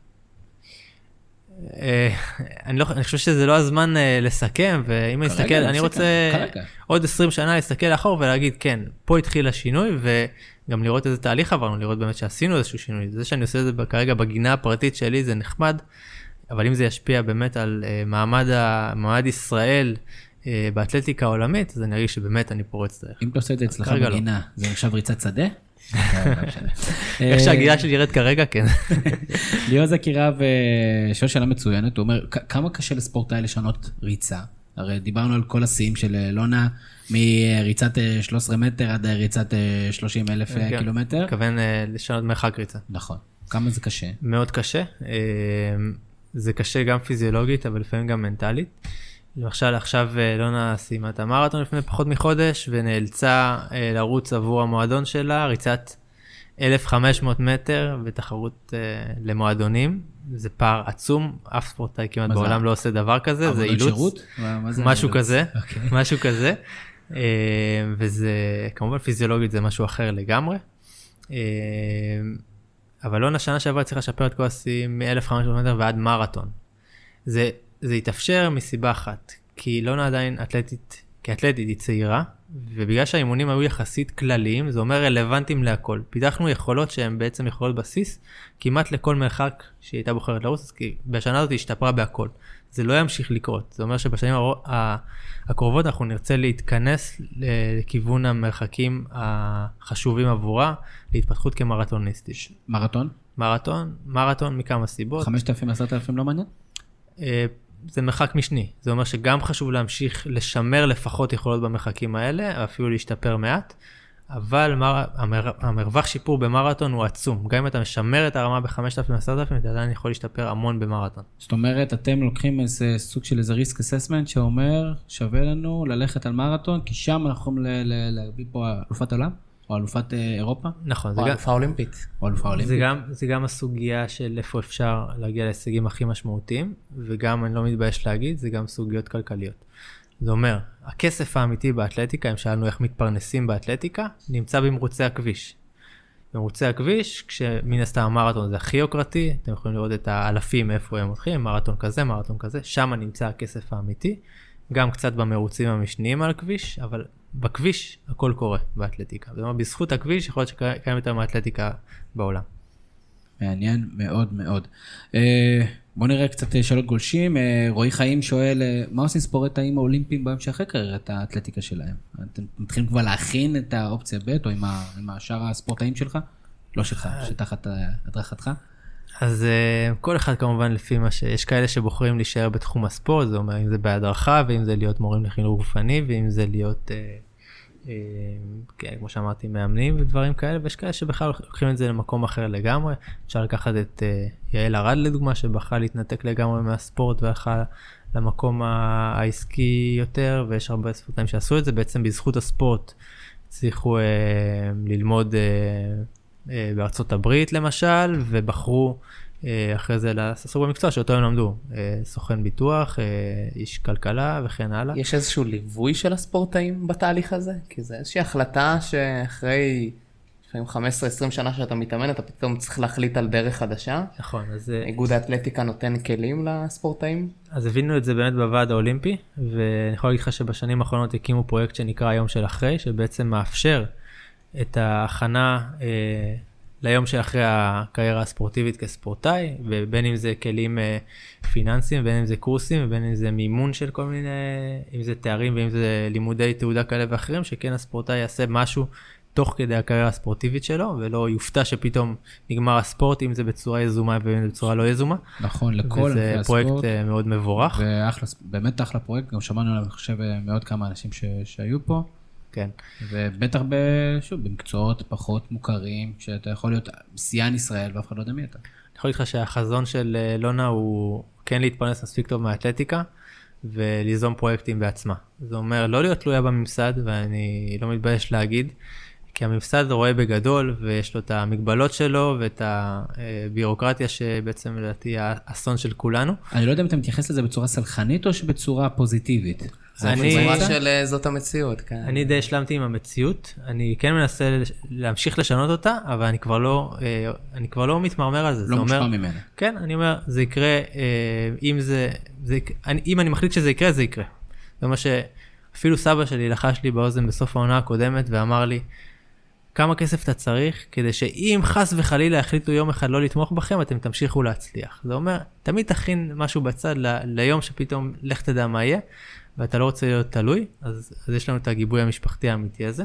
Speaker 3: אה, [LAUGHS] אני, לא, אני חושב שזה לא הזמן אה, לסכם, ואם אני אסתכל, אני
Speaker 1: להפסיק,
Speaker 3: רוצה. עוד 20 שנה להסתכל לאחור ולהגיד, כן, פה התחיל השינוי, וגם לראות איזה תהליך עברנו, לראות באמת שעשינו איזשהו שינוי. זה שאני עושה את זה כרגע בגינה הפרטית שלי זה נחמד, אבל אם זה ישפיע באמת על אה, מעמד, מעמד ישראל באתלטיקה העולמית, אז אני ארגיש שבאמת אני פורץ דרך.
Speaker 1: אם אתה עושה את זה אצלך
Speaker 3: לא.
Speaker 1: בגינה, זה נחשב ריצת שדה?
Speaker 3: איך שהגילה שלי נראית כרגע, כן. [LAUGHS]
Speaker 1: ליאור זקירב שואל שאלה מצוינת, הוא אומר, "כ- כמה קשה לספורטאי לשנות ריצה? הרי דיברנו על כל השיאים של אה, לונה, מריצת אה, 13 מטר עד אה, ריצת אה, 30 אלף אה,
Speaker 3: כן.
Speaker 1: קילומטר.
Speaker 3: מתכוון אה, לשנות מרחק ריצה.
Speaker 1: נכון. כמה זה קשה?
Speaker 3: מאוד קשה. אה, זה קשה גם פיזיולוגית, אבל לפעמים גם מנטלית. למשל, עכשיו אה, לונה סיימה את המרתון לפני פחות מחודש, ונאלצה אה, לרוץ עבור המועדון שלה, ריצת 1,500 מטר בתחרות אה, למועדונים. זה פער עצום, אף ספורטאי כמעט
Speaker 1: זה?
Speaker 3: בעולם לא עושה דבר כזה, זה אילוץ.
Speaker 1: שירות? זה
Speaker 3: משהו? כזה,
Speaker 1: אוקיי.
Speaker 3: משהו כזה. וזה, כמובן פיזיולוגית זה משהו אחר לגמרי. אבל לונה שנה שעברה הצליחה לשפר את כל השיאים מ-1500 מטר ועד מרתון. זה, זה התאפשר מסיבה אחת, כי לונה עדיין אתלטית, כאתלטית היא צעירה, ובגלל שהאימונים היו יחסית כלליים, זה אומר רלוונטיים להכל. פיתחנו יכולות שהן בעצם יכולות בסיס, כמעט לכל מרחק שהיא הייתה בוחרת לרוץ, כי בשנה הזאת היא השתפרה בהכל. זה לא ימשיך לקרות, זה אומר שבשנים הקרובות אנחנו נרצה להתכנס לכיוון המרחקים החשובים עבורה, להתפתחות כמרתוניסטית.
Speaker 1: מרתון?
Speaker 3: מרתון, מרתון מכמה סיבות.
Speaker 1: 5,000, 10,000 לא מעניין?
Speaker 3: זה מרחק משני, זה אומר שגם חשוב להמשיך לשמר לפחות יכולות במרחקים האלה, אפילו להשתפר מעט, אבל מר, המר, המרווח שיפור במרתון הוא עצום, גם אם אתה משמר את הרמה ב-5,000 10,000 אתה עדיין יכול להשתפר המון במרתון.
Speaker 1: זאת אומרת, אתם לוקחים איזה סוג של איזה ריסק אססמנט שאומר, שווה לנו ללכת על מרתון, כי שם אנחנו יכולים להביא פה אלופת עולם, או אלופת אה, אירופה,
Speaker 3: נכון, זה
Speaker 4: או אלופה אולימפית.
Speaker 1: או אלופה
Speaker 3: זה,
Speaker 1: אולימפית.
Speaker 3: גם, זה גם הסוגיה של איפה אפשר להגיע להישגים הכי משמעותיים, וגם, אני לא מתבייש להגיד, זה גם סוגיות כלכליות. זה אומר, הכסף האמיתי באתלטיקה, אם שאלנו איך מתפרנסים באתלטיקה, נמצא במרוצי הכביש. במרוצי הכביש, כשמן הסתם המרתון זה הכי יוקרתי, אתם יכולים לראות את האלפים איפה הם הולכים, מרתון כזה, מרתון כזה, שם נמצא הכסף האמיתי, גם קצת במרוצים המשניים על הכביש, אבל בכביש הכל קורה באתלטיקה. זאת אומרת, בזכות הכביש יכול להיות שקיים יותר מאתלטיקה בעולם.
Speaker 1: מעניין מאוד מאוד. אה, בואו נראה קצת אה, שאלות גולשים. אה, רועי חיים שואל, אה, מה עושים ספורטאים האולימפיים ביום שאחרי קריירת האתלטיקה שלהם? אתם מתחילים כבר להכין את האופציה ב' או עם ה- עם השאר הספורטאים שלך? לא שלך, שתחת אה, הדרכתך?
Speaker 3: אז uh, כל אחד כמובן לפי מה ש... יש כאלה שבוחרים להישאר בתחום הספורט, זה אומר אם זה בהדרכה, ואם זה להיות מורים לחינוך גופני, ואם זה להיות, uh, uh, כן, כמו שאמרתי, מאמנים ודברים כאלה, ויש כאלה שבכלל לוקחים את זה למקום אחר לגמרי. אפשר לקחת את uh, יעל ארד לדוגמה, שבחרה להתנתק לגמרי מהספורט והלכה למקום העסקי יותר, ויש הרבה ספורטאים שעשו את זה, בעצם בזכות הספורט הצליחו uh, ללמוד uh, בארצות הברית למשל, ובחרו אה, אחרי זה לעסוק במקצוע שאותו הם למדו, אה, סוכן ביטוח, אה, איש כלכלה וכן הלאה.
Speaker 4: יש איזשהו ליווי של הספורטאים בתהליך הזה? כי זה איזושהי החלטה שאחרי לפעמים 15-20 שנה שאתה מתאמן, אתה פתאום צריך להחליט על דרך חדשה.
Speaker 3: נכון, אז, אה,
Speaker 4: איגוד האתלטיקה נותן כלים לספורטאים?
Speaker 3: אז הבינו את זה באמת בוועד האולימפי, ואני יכול להגיד לך שבשנים האחרונות הקימו פרויקט שנקרא היום של אחרי, שבעצם מאפשר את ההכנה אה, ליום שאחרי הקריירה הספורטיבית כספורטאי, ובין אם זה כלים אה, פיננסיים, בין אם זה קורסים, ובין אם זה מימון של כל מיני, אם זה תארים ואם זה לימודי תעודה כאלה ואחרים, שכן הספורטאי יעשה משהו תוך כדי הקריירה הספורטיבית שלו, ולא יופתע שפתאום נגמר הספורט, אם זה בצורה יזומה ואם זה בצורה לא יזומה.
Speaker 1: נכון, לכל
Speaker 3: וזה
Speaker 1: ענפי
Speaker 3: פרויקט
Speaker 1: הספורט.
Speaker 3: אה, מאוד מבורך.
Speaker 1: ואחלה, באמת אחלה פרויקט, גם שמענו עליו, אני חושב, מעוד כמה אנשים ש, שהיו פה,
Speaker 3: כן.
Speaker 1: ובטח, ב, שוב, במקצועות פחות מוכרים, שאתה יכול להיות שיאן ישראל ואף אחד לא יודע מי אתה.
Speaker 3: אני יכול להגיד לך שהחזון של אה, לונה הוא כן להתפרנס מספיק טוב מהאתלטיקה וליזום פרויקטים בעצמה. זה אומר לא להיות תלויה בממסד, ואני לא מתבייש להגיד, כי הממסד רואה בגדול ויש לו את המגבלות שלו ואת הבירוקרטיה שבעצם לדעתי האסון של כולנו.
Speaker 1: אני לא יודע אם אתה מתייחס לזה בצורה סלחנית או שבצורה פוזיטיבית. זה
Speaker 3: אני-
Speaker 1: זה?
Speaker 4: של אה, זאת המציאות, כן.
Speaker 3: אני די השלמתי עם המציאות, אני כן מנסה להמשיך לשנות אותה, אבל אני כבר לא, אה, אני כבר לא מתמרמר על זה.
Speaker 1: לא מושפע ממנה.
Speaker 3: כן, אני אומר, זה יקרה, אה, אם זה, זה אני, אם אני מחליט שזה יקרה, זה יקרה. זה אומר שאפילו סבא שלי לחש לי באוזן בסוף העונה הקודמת ואמר לי, כמה כסף אתה צריך כדי שאם חס וחלילה יחליטו יום אחד לא לתמוך בכם, אתם תמשיכו להצליח. זה אומר, תמיד תכין משהו בצד ל, ליום שפתאום לך תדע מה יהיה, ואתה לא רוצה להיות תלוי, אז, אז יש לנו את הגיבוי המשפחתי האמיתי הזה.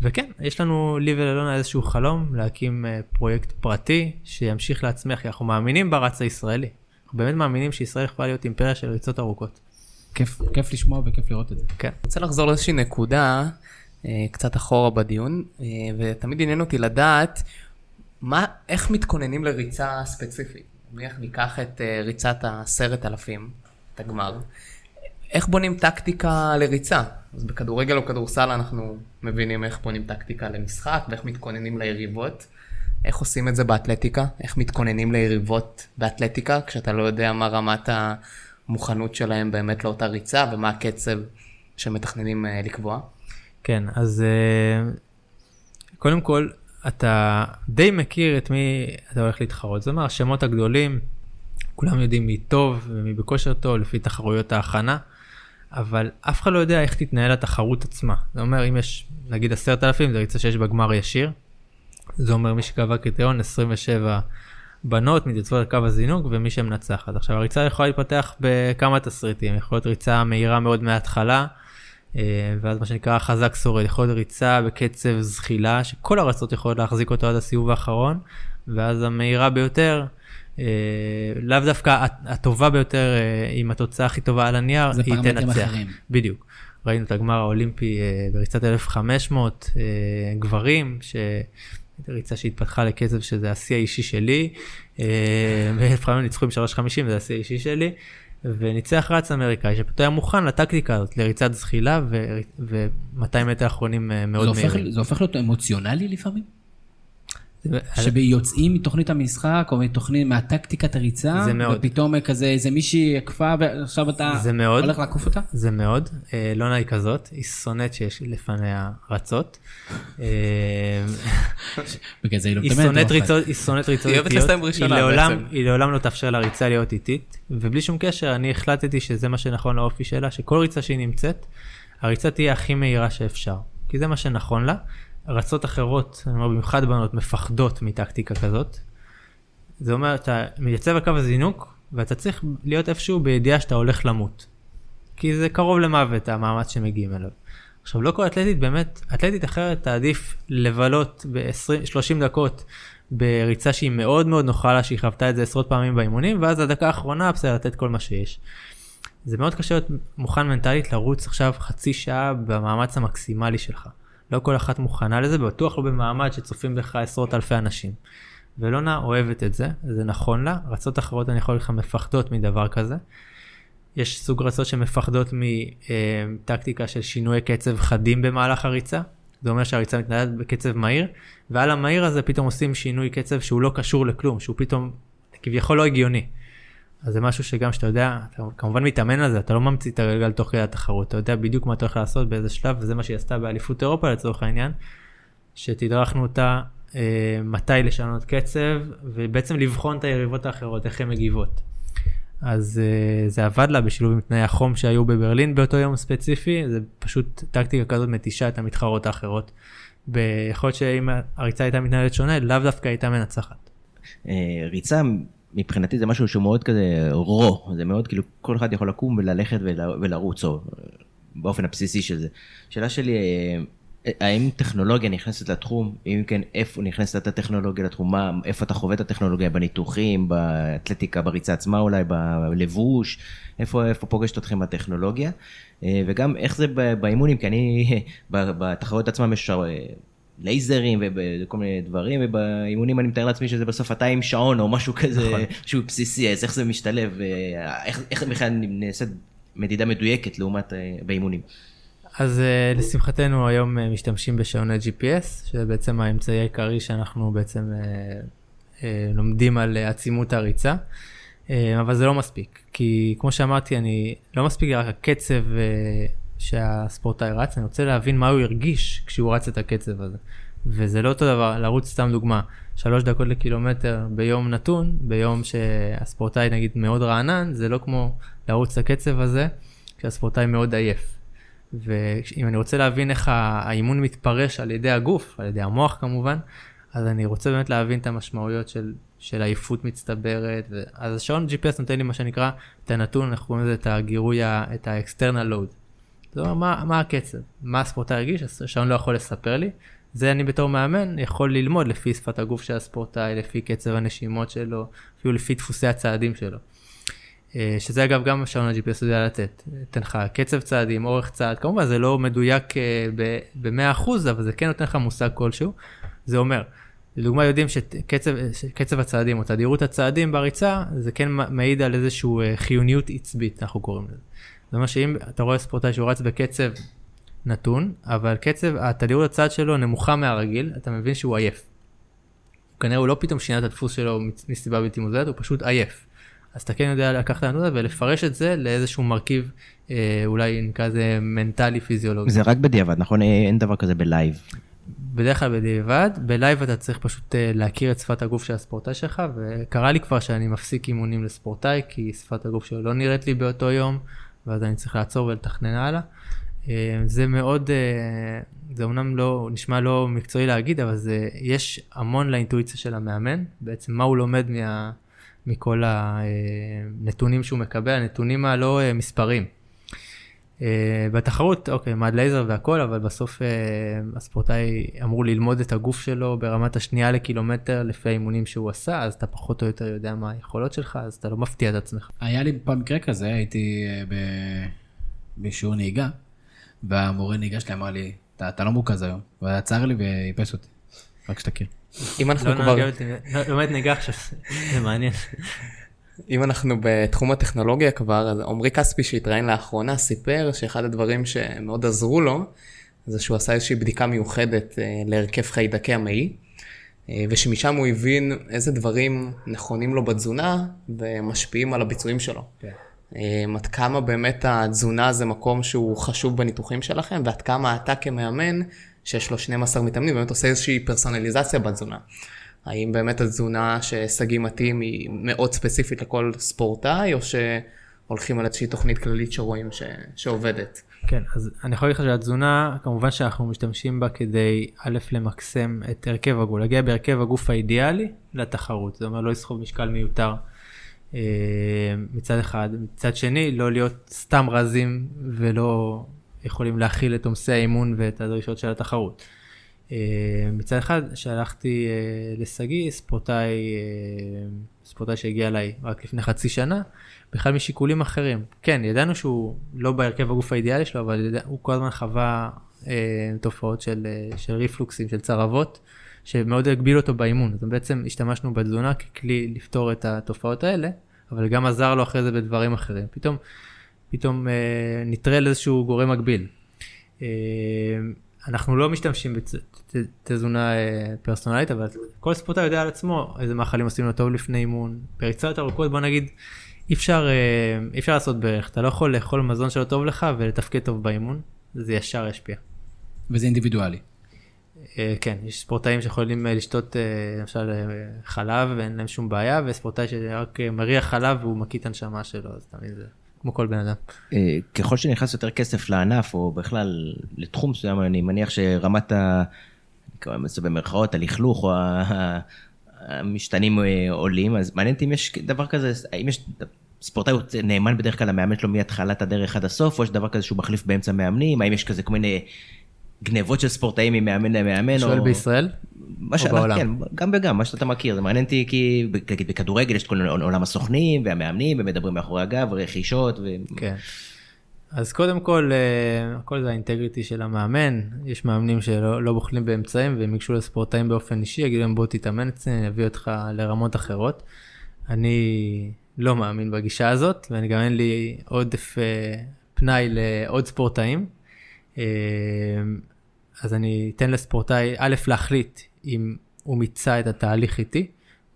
Speaker 3: וכן, יש לנו, לי ולאלונה איזשהו חלום להקים אה, פרויקט פרטי שימשיך להצמיח, כי אנחנו מאמינים ברץ הישראלי. אנחנו באמת מאמינים שישראל יכולה להיות אימפריה של ריצות ארוכות.
Speaker 1: כיף, כיף לשמוע וכיף לראות את זה.
Speaker 3: כן.
Speaker 4: אני רוצה לחזור לאיזושהי נקודה, אה, קצת אחורה בדיון, אה, ותמיד עניין אותי לדעת מה, איך מתכוננים לריצה ספציפית. נניח ניקח את אה, ריצת העשרת אלפים, את הגמר. איך בונים טקטיקה לריצה? אז בכדורגל או כדורסל אנחנו מבינים איך בונים טקטיקה למשחק ואיך מתכוננים ליריבות. איך עושים את זה באתלטיקה? איך מתכוננים ליריבות באתלטיקה כשאתה לא יודע מה רמת המוכנות שלהם באמת לאותה ריצה ומה הקצב שמתכננים אה, לקבוע?
Speaker 3: כן, אז אה, קודם כל, אתה די מכיר את מי אתה הולך להתחרות. זאת אומרת, השמות הגדולים, כולם יודעים מי טוב ומי בכושר טוב לפי תחרויות ההכנה, אבל אף אחד לא יודע איך תתנהל התחרות עצמה. זה אומר, אם יש נגיד עשרת אלפים, זה ריצה שיש בה גמר ישיר. זה אומר מי שקבע קריטריון 27 בנות מתייצבות על קו הזינוק ומי שמנצחת. עכשיו הריצה יכולה להתפתח בכמה תסריטים, יכול להיות ריצה מהירה מאוד מההתחלה, אה, ואז מה שנקרא חזק שורד, יכול להיות ריצה בקצב זחילה, שכל הרצות יכולות להחזיק אותו עד הסיבוב האחרון, ואז המהירה ביותר, לאו דווקא הטובה ביותר, אה, עם התוצאה הכי טובה על הנייר, היא תנצח.
Speaker 1: אחרים.
Speaker 3: בדיוק. ראינו את הגמר האולימפי אה, בריצת 1500 אה, גברים, ש... ריצה שהתפתחה לקצב שזה השיא האישי שלי, אה, ב-1500 ניצחו עם 350 זה השיא האישי שלי, וניצח רץ אמריקאי שפשוט היה מוכן לטקטיקה הזאת, לריצת זחילה ו-200 מטר אחרונים אה, מאוד מהירים.
Speaker 1: זה הופך להיות אמוציונלי לפעמים? שיוצאים מתוכנית המשחק או מתוכנית, מהטקטיקת הריצה,
Speaker 3: זה מאוד.
Speaker 1: ופתאום כזה איזה מישהי עקפה ועכשיו אתה
Speaker 3: זה מאוד.
Speaker 1: הולך לעקוף אותה?
Speaker 3: זה מאוד, אה, לונה היא כזאת, היא שונאת שיש לפניה רצות. אה,
Speaker 1: בגלל זה היא לא
Speaker 3: היא. שונאת
Speaker 1: לא
Speaker 3: ריצות, היא שונאת ריצות
Speaker 4: היא אוהבת
Speaker 3: איטיות.
Speaker 4: לסיים
Speaker 3: לעולם-
Speaker 4: בעצם.
Speaker 3: היא לעולם לא תאפשר לריצה להיות איטית, ובלי שום קשר אני החלטתי שזה מה שנכון לאופי שלה, שכל ריצה שהיא נמצאת, הריצה תהיה הכי מהירה שאפשר. כי זה מה שנכון לה. רצות אחרות, אני אומר במיוחד בנות, מפחדות מטקטיקה כזאת. זה אומר, אתה מייצב על קו הזינוק, ואתה צריך להיות איפשהו בידיעה שאתה הולך למות. כי זה קרוב למוות המאמץ שמגיעים אליו. עכשיו לא כל אתלטית באמת, אתלטית אחרת תעדיף לבלות ב-30 דקות בריצה שהיא מאוד מאוד נוחה לה, שהיא חוותה את זה עשרות פעמים באימונים, ואז הדקה האחרונה בסדר לתת כל מה שיש. זה מאוד קשה להיות מוכן מנטלית לרוץ עכשיו חצי שעה במאמץ המקסימלי שלך. לא כל אחת מוכנה לזה, בטוח לא במעמד שצופים בך עשרות אלפי אנשים. ולונה אוהבת את זה, זה נכון לה, רצות אחרות אני יכול להגיד לך מפחדות מדבר כזה. יש סוג רצות שמפחדות מטקטיקה של שינוי קצב חדים במהלך הריצה. זה אומר שהריצה מתנהלת בקצב מהיר, ועל המהיר הזה פתאום עושים שינוי קצב שהוא לא קשור לכלום, שהוא פתאום כביכול לא הגיוני. אז זה משהו שגם שאתה יודע, אתה כמובן מתאמן על זה, אתה לא ממציא את הגלגל תוך כדי התחרות, אתה יודע בדיוק מה אתה הולך לעשות באיזה שלב, וזה מה שהיא עשתה באליפות אירופה לצורך העניין, שתדרכנו אותה אה, מתי לשנות קצב, ובעצם לבחון את היריבות האחרות, איך הן מגיבות. אז uh, זה עבד לה בשילוב עם תנאי החום שהיו בברלין באותו יום ספציפי, זה פשוט טקטיקה כזאת מתישה את המתחרות האחרות. יכול להיות שאם הריצה הייתה מתנהלת שונה, לאו דווקא הייתה מנצחת.
Speaker 5: אה, ריצה מבחינתי זה משהו שהוא מאוד כזה רו, זה מאוד כאילו כל אחד יכול לקום וללכת ול- ולרוץ, או באופן הבסיסי של זה. שאלה שלי, אה, האם טכנולוגיה נכנסת לתחום? אם כן, איפה נכנסת הטכנולוגיה לתחום? מה, איפה אתה חווה את הטכנולוגיה? בניתוחים, באתלטיקה, בריצה עצמה אולי, בלבוש? איפה, איפה פוגשת אתכם הטכנולוגיה? אה, וגם איך זה באימונים, כי אני, [LAUGHS] בתחרויות עצמם יש אה, לייזרים וכל מיני דברים, ובאימונים אני מתאר לעצמי שזה בסוף אתה עם שעון או משהו כזה,
Speaker 3: נכון.
Speaker 5: שהוא בסיסי, אז איך זה משתלב, אה, איך, איך בכלל נעשית מדידה מדויקת לעומת אה, באימונים.
Speaker 3: אז uh, לשמחתנו היום משתמשים בשעוני GPS, שזה בעצם האמצעי העיקרי שאנחנו בעצם לומדים על עצימות הריצה, אבל זה לא מספיק, כי כמו שאמרתי, אני לא מספיק רק הקצב שהספורטאי רץ, אני רוצה להבין מה הוא הרגיש כשהוא רץ את הקצב הזה. וזה לא אותו דבר, לרוץ סתם דוגמה, שלוש דקות לקילומטר ביום נתון, ביום שהספורטאי נגיד מאוד רענן, זה לא כמו לרוץ את הקצב הזה כשהספורטאי מאוד עייף. ואם אני רוצה להבין איך האימון מתפרש על ידי הגוף, על ידי המוח כמובן, אז אני רוצה באמת להבין את המשמעויות של, של עייפות מצטברת. ו... אז השעון GPS נותן לי מה שנקרא את הנתון, אנחנו קוראים לזה את הגירוי, את ה-external load. זאת אומרת, מה, מה הקצב? מה הספורטאי הרגיש? השעון לא יכול לספר לי. זה אני בתור מאמן יכול ללמוד לפי שפת הגוף של הספורטאי, לפי קצב הנשימות שלו, אפילו לפי דפוסי הצעדים שלו. אה, שזה אגב גם שעון ה-GPS יודע לתת, נותן לך קצב צעדים, אורך צעד, כמובן זה לא מדויק אה, ב-100% אבל זה כן נותן לך מושג כלשהו. זה אומר, לדוגמה יודעים שקצב הצעדים או תדירות הצעדים בריצה זה כן מעיד על איזושהי אה, חיוניות עצבית אנחנו קוראים לזה. זאת אומרת שאם אתה רואה ספורטאי שהוא רץ בקצב נתון אבל קצב התדירות הצעד שלו נמוכה מהרגיל אתה מבין שהוא עייף. כנראה הוא לא פתאום שינה את הדפוס שלו מסיבה בלתי מוזלת הוא פשוט עייף. אז אתה כן יודע לקחת את הנקודה ולפרש את זה לאיזשהו מרכיב אה, אולי נקרא לזה מנטלי פיזיולוגי.
Speaker 5: זה רק בדיעבד נכון אין דבר כזה בלייב.
Speaker 3: בדרך כלל בדיעבד, בלייב אתה צריך פשוט אה, להכיר את שפת הגוף של הספורטאי שלך, וקרה לי כבר שאני מפסיק אימונים לספורטאי, כי שפת הגוף שלו לא נראית לי באותו יום, ואז אני צריך לעצור ולתכנן הלאה. אה, זה מאוד, אה, זה אומנם לא, נשמע לא מקצועי להגיד, אבל זה, יש המון לאינטואיציה של המאמן, בעצם מה הוא לומד מה, מכל הנתונים שהוא מקבל, הנתונים הלא מספרים. Uh, בתחרות, אוקיי, מד לייזר והכל, אבל בסוף uh, הספורטאי אמור ללמוד את הגוף שלו ברמת השנייה לקילומטר לפי האימונים שהוא עשה, אז אתה פחות או יותר יודע מה היכולות שלך, אז אתה לא מפתיע את עצמך.
Speaker 1: היה לי פעם מקרה כזה, הייתי uh, ב... בשיעור נהיגה, והמורה נהיגה שלי אמר לי, אתה, אתה לא מורכז היום, ועצר לי ואיפס אותי, רק שתכיר.
Speaker 4: אם אנחנו לא כבר...
Speaker 3: לא לומד נהיגה עכשיו, זה מעניין.
Speaker 4: אם אנחנו בתחום הטכנולוגיה כבר, אז עמרי כספי שהתראיין לאחרונה סיפר שאחד הדברים שמאוד עזרו לו, זה שהוא עשה איזושהי בדיקה מיוחדת אה, להרכב חיידקי המעי, אה, ושמשם הוא הבין איזה דברים נכונים לו בתזונה ומשפיעים על הביצועים שלו. כן. אה, עד כמה באמת התזונה זה מקום שהוא חשוב בניתוחים שלכם, ועד כמה אתה כמאמן, שיש לו 12 מתאמנים, באמת עושה איזושהי פרסונליזציה בתזונה. האם באמת התזונה ששגיא מתאים היא מאוד ספציפית לכל ספורטאי, או שהולכים על איזושהי תוכנית כללית שרואים ש... שעובדת?
Speaker 3: כן, אז אני יכול להגיד לך שהתזונה, כמובן שאנחנו משתמשים בה כדי א', למקסם את הרכב הגוף, להגיע בהרכב הגוף האידיאלי לתחרות, זאת אומרת לא לסחוב משקל מיותר אה, מצד אחד, מצד שני לא להיות סתם רזים ולא יכולים להכיל את עומסי האימון ואת הדרישות של התחרות. אה, מצד אחד שלחתי אה, לשגיא ספורטאי, אה, ספורטאי שהגיע אליי רק לפני חצי שנה, בכלל משיקולים אחרים. כן, ידענו שהוא לא בהרכב הגוף האידיאלי שלו, אבל ידע, הוא כל הזמן חווה אה, תופעות של, של ריפלוקסים, של צרבות, שמאוד הגביל אותו באימון. אז בעצם השתמשנו בתזונה ככלי לפתור את התופעות האלה, אבל גם עזר לו אחרי זה בדברים אחרים. פתאום, פתאום אה, נטרל איזשהו גורם מגביל. אה, אנחנו לא משתמשים בתזונה אה, פרסונלית, אבל כל ספורטאי יודע על עצמו איזה מאכלים עושים לו טוב לפני אימון. בריצות ארוכות בוא נגיד, אי אפשר, אה, אי אפשר לעשות בערך, אתה לא יכול לאכול מזון שלא טוב לך ולתפקד טוב באימון, זה ישר ישפיע.
Speaker 1: וזה אינדיבידואלי.
Speaker 3: אה, כן, יש ספורטאים שיכולים לשתות למשל חלב ואין להם שום בעיה, וספורטאי שרק מריח חלב והוא מקיא את הנשמה שלו, אז תמיד זה כמו כל בן אדם.
Speaker 5: ככל שנכנס יותר כסף לענף, או בכלל לתחום מסוים, אני מניח שרמת במרכאות, הלכלוך או המשתנים אה, עולים, אז מעניין אותי אם יש דבר כזה, האם יש ספורטאי נאמן בדרך כלל למאמן שלו מהתחלת הדרך עד הסוף, או יש דבר כזה שהוא מחליף באמצע מאמנים, האם יש כזה כל מיני גנבות של ספורטאים ממאמן למאמן?
Speaker 3: שואל או... בישראל?
Speaker 5: מה ש... בעולם? כן, גם וגם, מה שאתה מכיר, זה מעניין אותי כי נגיד בכדורגל יש את כל עולם הסוכנים והמאמנים ומדברים מאחורי הגב, רכישות. ו...
Speaker 3: כן. אז קודם כל, אה, הכל זה האינטגריטי של המאמן, יש מאמנים שלא לא בוחלים באמצעים והם ייגשו לספורטאים באופן אישי, יגידו להם בוא תתאמן אצלי, אני אביא אותך לרמות אחרות. אני לא מאמין בגישה הזאת, ואני גם אין לי עודף אה, פנאי לעוד ספורטאים. אה, אז אני אתן לספורטאי א' להחליט אם הוא מיצה את התהליך איתי,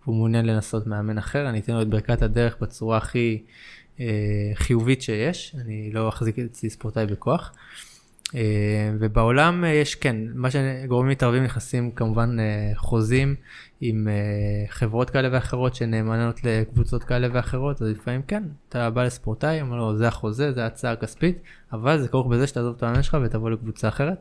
Speaker 3: והוא מעוניין לנסות מאמן אחר, אני אתן לו את ברכת הדרך בצורה הכי אה, חיובית שיש, אני לא אחזיק אצלי ספורטאי בכוח. אה, ובעולם אה, יש כן, מה שגורמים מתערבים נכנסים כמובן אה, חוזים עם אה, חברות כאלה ואחרות שנאמנות לקבוצות כאלה ואחרות, אז לפעמים כן, אתה בא לספורטאי, אומר לו זה החוזה, זה ההצעה הכספית, אבל זה כרוך בזה שתעזוב את המאמן שלך ותבוא לקבוצה אחרת.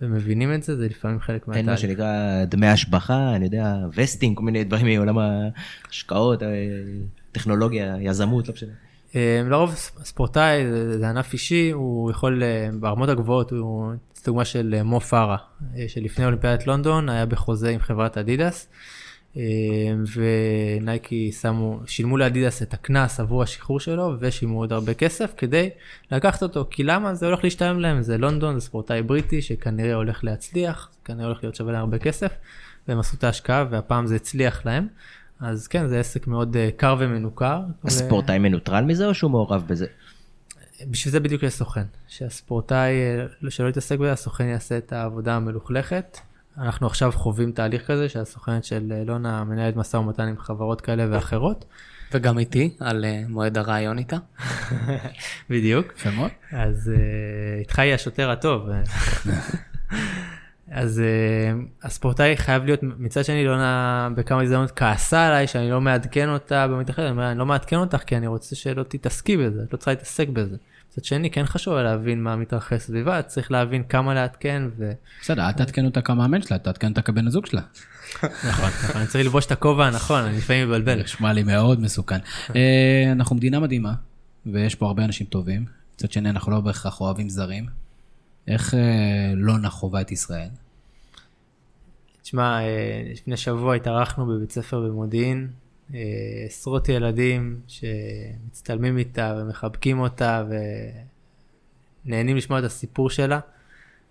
Speaker 3: ומבינים את זה, זה לפעמים חלק
Speaker 5: מהתהליך. אין מה שנקרא דמי השבחה, אני יודע, וסטינג, כל מיני דברים מעולם ההשקעות, אה, טכנולוגיה, יזמות, לא משנה.
Speaker 3: אה, לרוב ספורטאי זה, זה ענף אישי, הוא יכול אה, ברמות הגבוהות, הוא דוגמה של מו פארה, שלפני אולימפיאדת לונדון היה בחוזה עם חברת אדידס, ונייקי שמו, שילמו לאדידס את הקנס עבור השחרור שלו, ושילמו עוד הרבה כסף כדי לקחת אותו, כי למה? זה הולך להשתלם להם, זה לונדון, זה ספורטאי בריטי שכנראה הולך להצליח, כנראה הולך להיות שווה להם הרבה כסף, והם עשו את ההשקעה והפעם זה הצליח להם. אז כן, זה עסק מאוד uh, קר ומנוכר.
Speaker 5: הספורטאי ו... מנוטרל מזה או שהוא מעורב בזה?
Speaker 3: בשביל זה בדיוק יש סוכן. שהספורטאי אה, שלא יתעסק בזה, הסוכן יעשה את העבודה המלוכלכת. אנחנו עכשיו חווים תהליך כזה שהסוכנת של אלונה מנהלת משא ומתן עם חברות כאלה ואחרות.
Speaker 4: וגם איתי, על uh, מועד הרעיון איתה. [LAUGHS]
Speaker 3: בדיוק.
Speaker 1: יפה מאוד.
Speaker 3: אז uh, איתך יהיה השוטר הטוב. [LAUGHS] אז uh, הספורטאי חייב להיות, מצד שני לא בכמה הזדמנות כעסה עליי שאני לא מעדכן אותה במתאחד, אני אומר, אני לא מעדכן אותך כי אני רוצה שלא תתעסקי בזה, את לא צריכה להתעסק בזה. מצד שני כן חשוב להבין מה מתרחש סביבה, צריך להבין כמה לעדכן ו...
Speaker 1: בסדר, אל תעדכן אותה כמאמן שלה, תעדכן אותה כבן הזוג שלה.
Speaker 3: נכון, נכון, אני צריך ללבוש את הכובע הנכון, אני לפעמים מבלבל.
Speaker 1: נשמע לי מאוד מסוכן. אה, אנחנו מדינה מדהימה, ויש פה הרבה אנשים טובים. מצד שני, אנחנו לא בהכרח אוהבים זרים. איך לונה לא חווה את ישראל?
Speaker 3: תשמע, אה, לפני שבוע התארחנו בבית ספר במודיעין, אה, עשרות ילדים שמצטלמים איתה ומחבקים אותה ונהנים לשמוע את הסיפור שלה.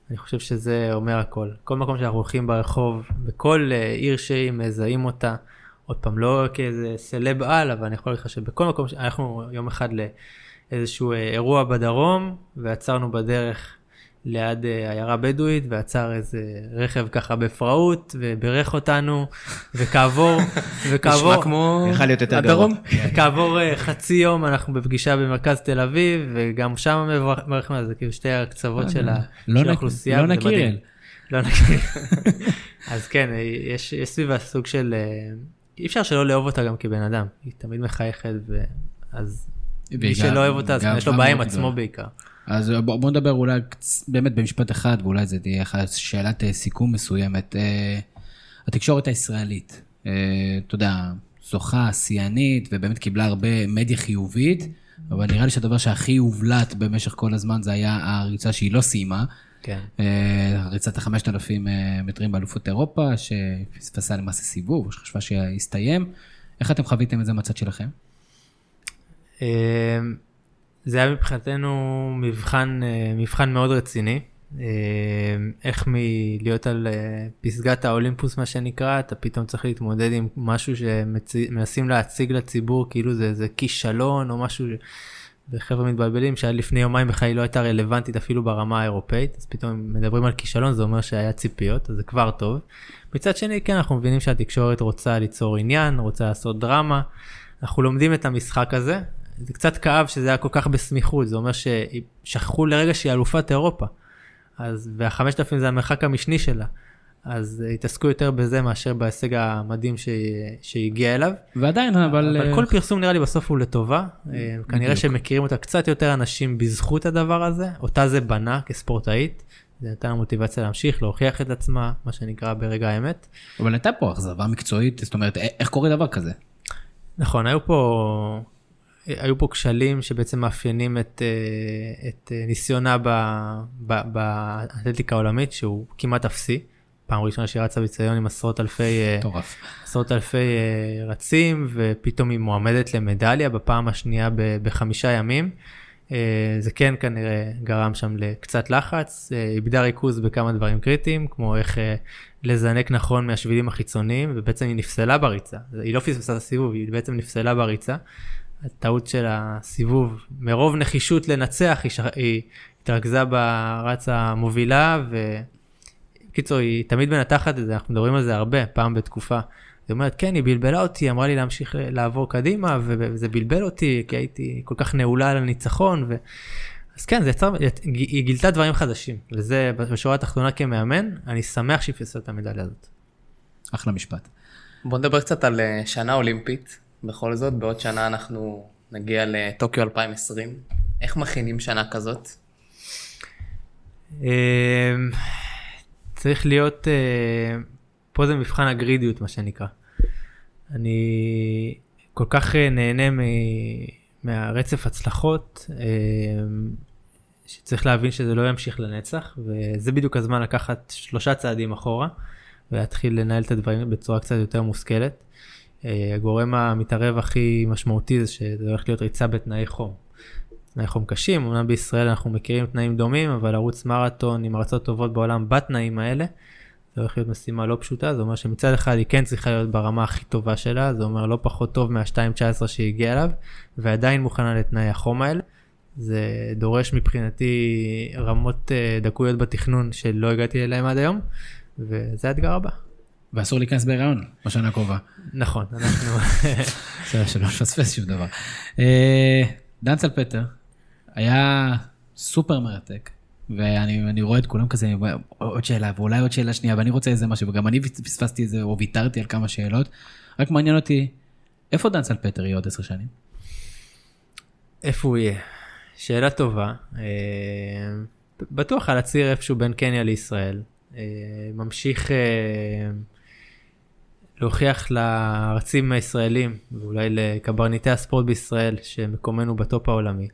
Speaker 3: אני חושב שזה אומר הכל. כל מקום שאנחנו הולכים ברחוב, בכל אה, עיר שהיא מזהים אותה, עוד פעם, לא כאיזה סלב על, אבל אני יכול להגיד לך שבכל מקום, הלכנו יום אחד לאיזשהו אירוע בדרום, ועצרנו בדרך ליד אה, עיירה בדואית ועצר איזה רכב ככה בפראות וברך אותנו וכעבור [LAUGHS] וכעבור
Speaker 4: נשמע כמו הדרום
Speaker 3: כעבור אה, חצי יום אנחנו בפגישה במרכז תל אביב וגם שם מברכים על זה כאילו שתי הקצוות של
Speaker 1: לא האוכלוסייה. לא נכיר.
Speaker 3: לא נכיר. אז כן יש סביבה סוג של אי אפשר שלא לאהוב אותה גם כבן אדם היא תמיד מחייכת ואז מי שלא אוהב אותה אז יש לו בעיה עם עצמו בעיקר.
Speaker 1: אז בוא, בוא נדבר אולי באמת במשפט אחד, ואולי זה תהיה שאלת אה, סיכום מסוימת. אה, התקשורת הישראלית, אה, אתה יודע, זוכה, שיאנית, ובאמת קיבלה הרבה מדיה חיובית, אבל נראה לי שהדבר שהכי הובלט במשך כל הזמן זה היה הריצה שהיא לא סיימה.
Speaker 3: כן.
Speaker 1: ריצת החמשת אלפים מטרים באלופות אירופה, שפספסה למעשה סיבוב, שחשבה שיסתיים. איך אתם חוויתם את זה מהצד שלכם?
Speaker 3: זה היה מבחינתנו מבחן, אה, מבחן מאוד רציני. אה, איך מלהיות על אה, פסגת האולימפוס מה שנקרא, אתה פתאום צריך להתמודד עם משהו שמנסים להציג לציבור כאילו זה, זה כישלון או משהו, וחבר'ה מתבלבלים שעד לפני יומיים בכלל היא לא הייתה רלוונטית אפילו ברמה האירופאית, אז פתאום מדברים על כישלון זה אומר שהיה ציפיות, אז זה כבר טוב. מצד שני כן אנחנו מבינים שהתקשורת רוצה ליצור עניין, רוצה לעשות דרמה. אנחנו לומדים את המשחק הזה, זה קצת כאב שזה היה כל כך בסמיכות, זה אומר ששכחו לרגע שהיא אלופת אירופה. אז, והחמשת אלפים זה המרחק המשני שלה. אז התעסקו יותר בזה מאשר בהישג המדהים שהיא הגיעה אליו.
Speaker 1: ועדיין, אבל...
Speaker 3: אבל כל פרסום נראה לי בסוף הוא לטובה. אה, כנראה שמכירים אותה קצת יותר אנשים בזכות הדבר הזה. אותה זה בנה כספורטאית. זה נתן לה מוטיבציה להמשיך, להוכיח את עצמה, מה שנקרא ברגע האמת.
Speaker 1: אבל הייתה פה אכזבה מקצועית, זאת אומרת, איך קורה דבר כזה?
Speaker 3: נכון, היו פה היו פה כשלים שבעצם מאפיינים את, אה, את אה, ניסיונה באתלטיקה העולמית, שהוא כמעט אפסי. פעם ראשונה שהיא רצה בציון עם עשרות אלפי, אה,
Speaker 1: טורף.
Speaker 3: עשרות אלפי רצים, ופתאום היא מועמדת למדליה בפעם השנייה בחמישה ימים. זה כן כנראה גרם שם לקצת לחץ, איבדה ריכוז בכמה דברים קריטיים, כמו איך לזנק נכון מהשבילים החיצוניים, ובעצם היא נפסלה בריצה. היא לא פספסה את הסיבוב, היא בעצם נפסלה בריצה. הטעות של הסיבוב, מרוב נחישות לנצח, היא, ש... היא התרכזה ברץ המובילה, ובקיצור, היא תמיד מנתחת את זה, אנחנו מדברים על זה הרבה, פעם בתקופה. היא אומרת, כן, היא בלבלה אותי, אמרה לי להמשיך לעבור קדימה, וזה בלבל אותי, כי הייתי כל כך נעולה על הניצחון, ו... אז כן, זה יצר, היא גילתה דברים חדשים, וזה בשורה התחתונה כמאמן, אני שמח שהיא פספסה את המדליה הזאת.
Speaker 1: אחלה משפט.
Speaker 4: בוא נדבר קצת על אה, שנה אולימפית. בכל זאת, בעוד שנה אנחנו נגיע לטוקיו 2020. איך מכינים שנה כזאת?
Speaker 3: אמ, צריך להיות, אה, פה זה מבחן הגרידיות מה שנקרא. אני כל כך אה, נהנה מהרצף הצלחות, אה, שצריך להבין שזה לא ימשיך לנצח, וזה בדיוק הזמן לקחת שלושה צעדים אחורה, ולהתחיל לנהל את הדברים בצורה קצת יותר מושכלת. אה, הגורם המתערב הכי משמעותי זה שזה הולך להיות ריצה בתנאי חום. תנאי חום קשים, אמנם בישראל אנחנו מכירים תנאים דומים, אבל לרוץ מרתון עם ארצות טובות בעולם בתנאים האלה, זה הולך להיות משימה לא פשוטה, זה אומר שמצד אחד היא כן צריכה להיות ברמה הכי טובה שלה, זה אומר לא פחות טוב מה-2.19 שהיא הגיעה אליו, ועדיין מוכנה לתנאי החום האלה. זה דורש מבחינתי רמות אה, דקויות בתכנון שלא הגעתי אליהם עד היום, וזה האתגר הבא.
Speaker 1: ואסור להיכנס בהיריון בשנה הקרובה.
Speaker 3: נכון, אנחנו... [LAUGHS]
Speaker 1: בסדר, שלא נפספס שום דבר. אה, דן צלפטר היה סופר מרתק, ואני רואה את כולם כזה, עוד שאלה, ואולי עוד שאלה שנייה, ואני רוצה איזה משהו, וגם אני פספסתי איזה, או ויתרתי על כמה שאלות. רק מעניין אותי, איפה דן צלפטר יהיה עוד עשר שנים?
Speaker 3: איפה הוא יהיה? שאלה טובה. אה, בטוח על הציר איפשהו בין קניה לישראל. אה, ממשיך להוכיח לארצים הישראלים, ואולי לקברניטי הספורט בישראל, שמקומנו בטופ העולמי.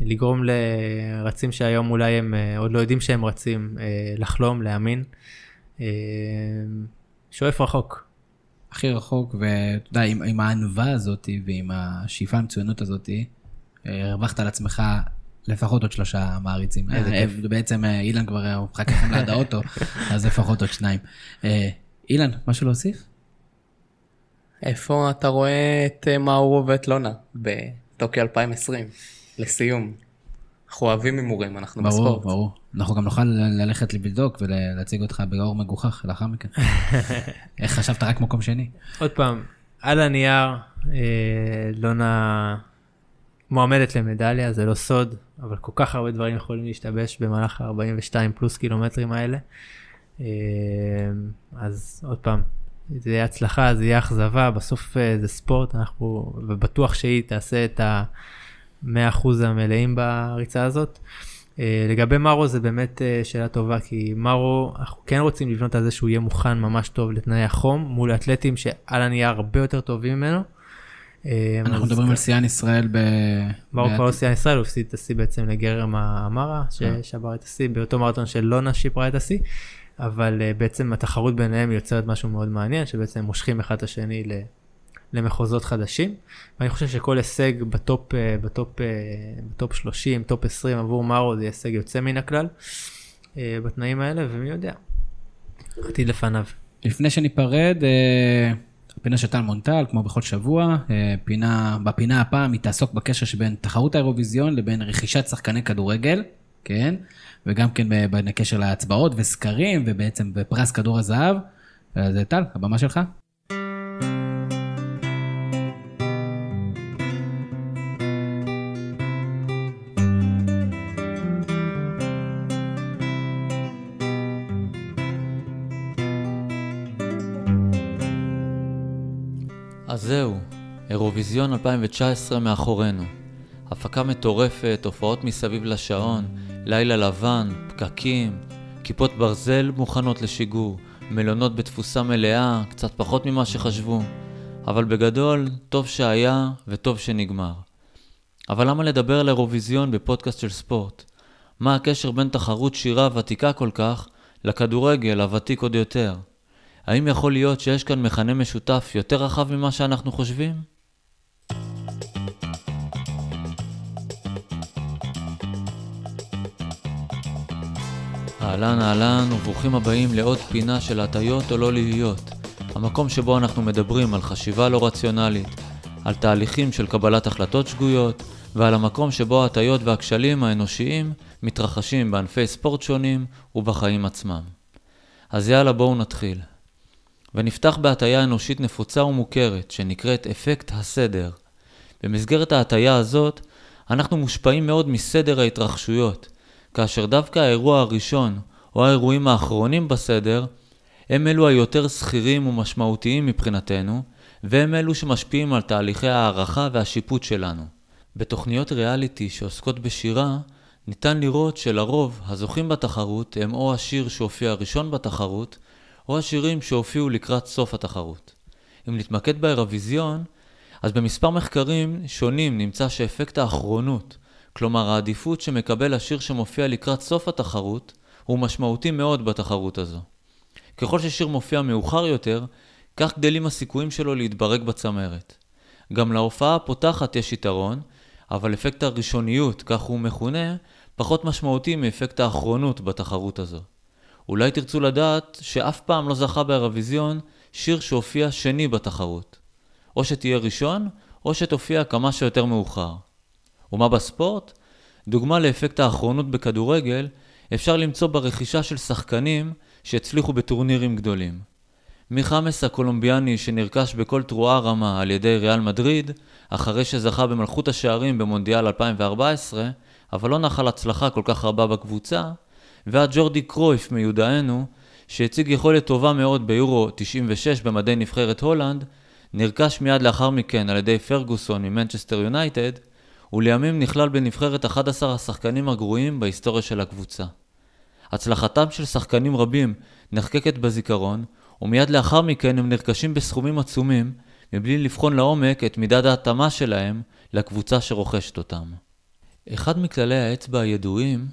Speaker 3: לגרום לרצים שהיום אולי הם עוד לא יודעים שהם רצים, לחלום, להאמין. שואף רחוק.
Speaker 1: הכי רחוק, ואתה יודע, עם, עם הענווה הזאת ועם השאיפה המצוינות הזאת, הרווחת על עצמך לפחות עוד שלושה מעריצים.
Speaker 3: איזה
Speaker 1: אה,
Speaker 3: כיף.
Speaker 1: בעצם אה, אילן כבר מחכה לכם ליד האוטו, [LAUGHS] אז לפחות עוד שניים. אה, אילן, משהו להוסיף?
Speaker 4: איפה אתה רואה את אה, מאורו ואת לונה בטוקיו 2020? לסיום. אנחנו אוהבים הימורים, אנחנו
Speaker 1: ברור,
Speaker 4: בספורט.
Speaker 1: ברור. אנחנו גם נוכל ללכת לבדוק ולהציג אותך באור מגוחך לאחר מכן. [LAUGHS] איך חשבת רק מקום שני?
Speaker 3: עוד פעם, על הנייר, אה, לונה מועמדת למדליה, זה לא סוד, אבל כל כך הרבה דברים יכולים להשתבש במהלך ה-42 פלוס קילומטרים האלה. אה, אז עוד פעם, זה יהיה הצלחה, זה יהיה אכזבה, בסוף אה, זה ספורט, אנחנו, ובטוח שהיא תעשה את ה-100% המלאים בריצה הזאת. אה, לגבי מרו זה באמת אה, שאלה טובה, כי מרו, אנחנו כן רוצים לבנות על זה שהוא יהיה מוכן ממש טוב לתנאי החום, מול אתלטים שעל הנייר הרבה יותר טובים ממנו.
Speaker 1: אנחנו מדברים על שיאן ישראל ב...
Speaker 3: מרו
Speaker 1: ב-
Speaker 3: כבר לא שיאן ישראל, הוא הפסיד את השיא בעצם לגרם המרה, ששבר את השיא באותו מרתון של לונה שיפרה את השיא, אבל אה, בעצם התחרות ביניהם יוצרת משהו מאוד מעניין, שבעצם הם מושכים אחד את השני למחוזות חדשים. ואני חושב שכל הישג בטופ, אה, בטופ, אה, בטופ 30, טופ 20 עבור מרו זה הישג יוצא מן הכלל בתנאים האלה, ומי יודע, עתיד לפניו.
Speaker 1: לפני שניפרד, הפינה של טל מונטל, כמו בכל שבוע, פינה, בפינה הפעם היא תעסוק בקשר שבין תחרות האירוויזיון לבין רכישת שחקני כדורגל, כן? וגם כן בקשר להצבעות וסקרים, ובעצם בפרס כדור הזהב. אז אה, טל, הבמה שלך.
Speaker 6: אז זהו, אירוויזיון 2019 מאחורינו. הפקה מטורפת, הופעות מסביב לשעון, לילה לבן, פקקים, כיפות ברזל מוכנות לשיגור, מלונות בתפוסה מלאה, קצת פחות ממה שחשבו. אבל בגדול, טוב שהיה וטוב שנגמר. אבל למה לדבר על אירוויזיון בפודקאסט של ספורט? מה הקשר בין תחרות שירה ותיקה כל כך לכדורגל הוותיק עוד יותר? האם יכול להיות שיש כאן מכנה משותף יותר רחב ממה שאנחנו חושבים? אהלן אהלן וברוכים הבאים לעוד פינה של הטיות או לא להיות. המקום שבו אנחנו מדברים על חשיבה לא רציונלית, על תהליכים של קבלת החלטות שגויות, ועל המקום שבו ההטיות והכשלים האנושיים מתרחשים בענפי ספורט שונים ובחיים עצמם. אז יאללה בואו נתחיל. ונפתח בהטיה אנושית נפוצה ומוכרת, שנקראת אפקט הסדר. במסגרת ההטיה הזאת, אנחנו מושפעים מאוד מסדר ההתרחשויות, כאשר דווקא האירוע הראשון, או האירועים האחרונים בסדר, הם אלו היותר שכירים ומשמעותיים מבחינתנו, והם אלו שמשפיעים על תהליכי הערכה והשיפוט שלנו. בתוכניות ריאליטי שעוסקות בשירה, ניתן לראות שלרוב הזוכים בתחרות הם או השיר שהופיע ראשון בתחרות, או השירים שהופיעו לקראת סוף התחרות. אם נתמקד באירוויזיון, אז במספר מחקרים שונים נמצא שאפקט האחרונות, כלומר העדיפות שמקבל השיר שמופיע לקראת סוף התחרות, הוא משמעותי מאוד בתחרות הזו. ככל ששיר מופיע מאוחר יותר, כך גדלים הסיכויים שלו להתברג בצמרת. גם להופעה הפותחת יש יתרון, אבל אפקט הראשוניות, כך הוא מכונה, פחות משמעותי מאפקט האחרונות בתחרות הזו. אולי תרצו לדעת שאף פעם לא זכה באירוויזיון שיר שהופיע שני בתחרות. או שתהיה ראשון, או שתופיע כמה שיותר מאוחר. ומה בספורט? דוגמה לאפקט האחרונות בכדורגל אפשר למצוא ברכישה של שחקנים שהצליחו בטורנירים גדולים. מחמאס הקולומביאני שנרכש בכל תרועה רמה על ידי ריאל מדריד, אחרי שזכה במלכות השערים במונדיאל 2014, אבל לא נחל הצלחה כל כך רבה בקבוצה, ועד ג'ורדי קרויף מיודענו, שהציג יכולת טובה מאוד ביורו 96 במדי נבחרת הולנד, נרכש מיד לאחר מכן על ידי פרגוסון ממנצ'סטר יונייטד, ולימים נכלל בנבחרת 11 השחקנים הגרועים בהיסטוריה של הקבוצה. הצלחתם של שחקנים רבים נחקקת בזיכרון, ומיד לאחר מכן הם נרכשים בסכומים עצומים, מבלי לבחון לעומק את מידת ההתאמה שלהם לקבוצה שרוכשת אותם. אחד מכללי האצבע הידועים,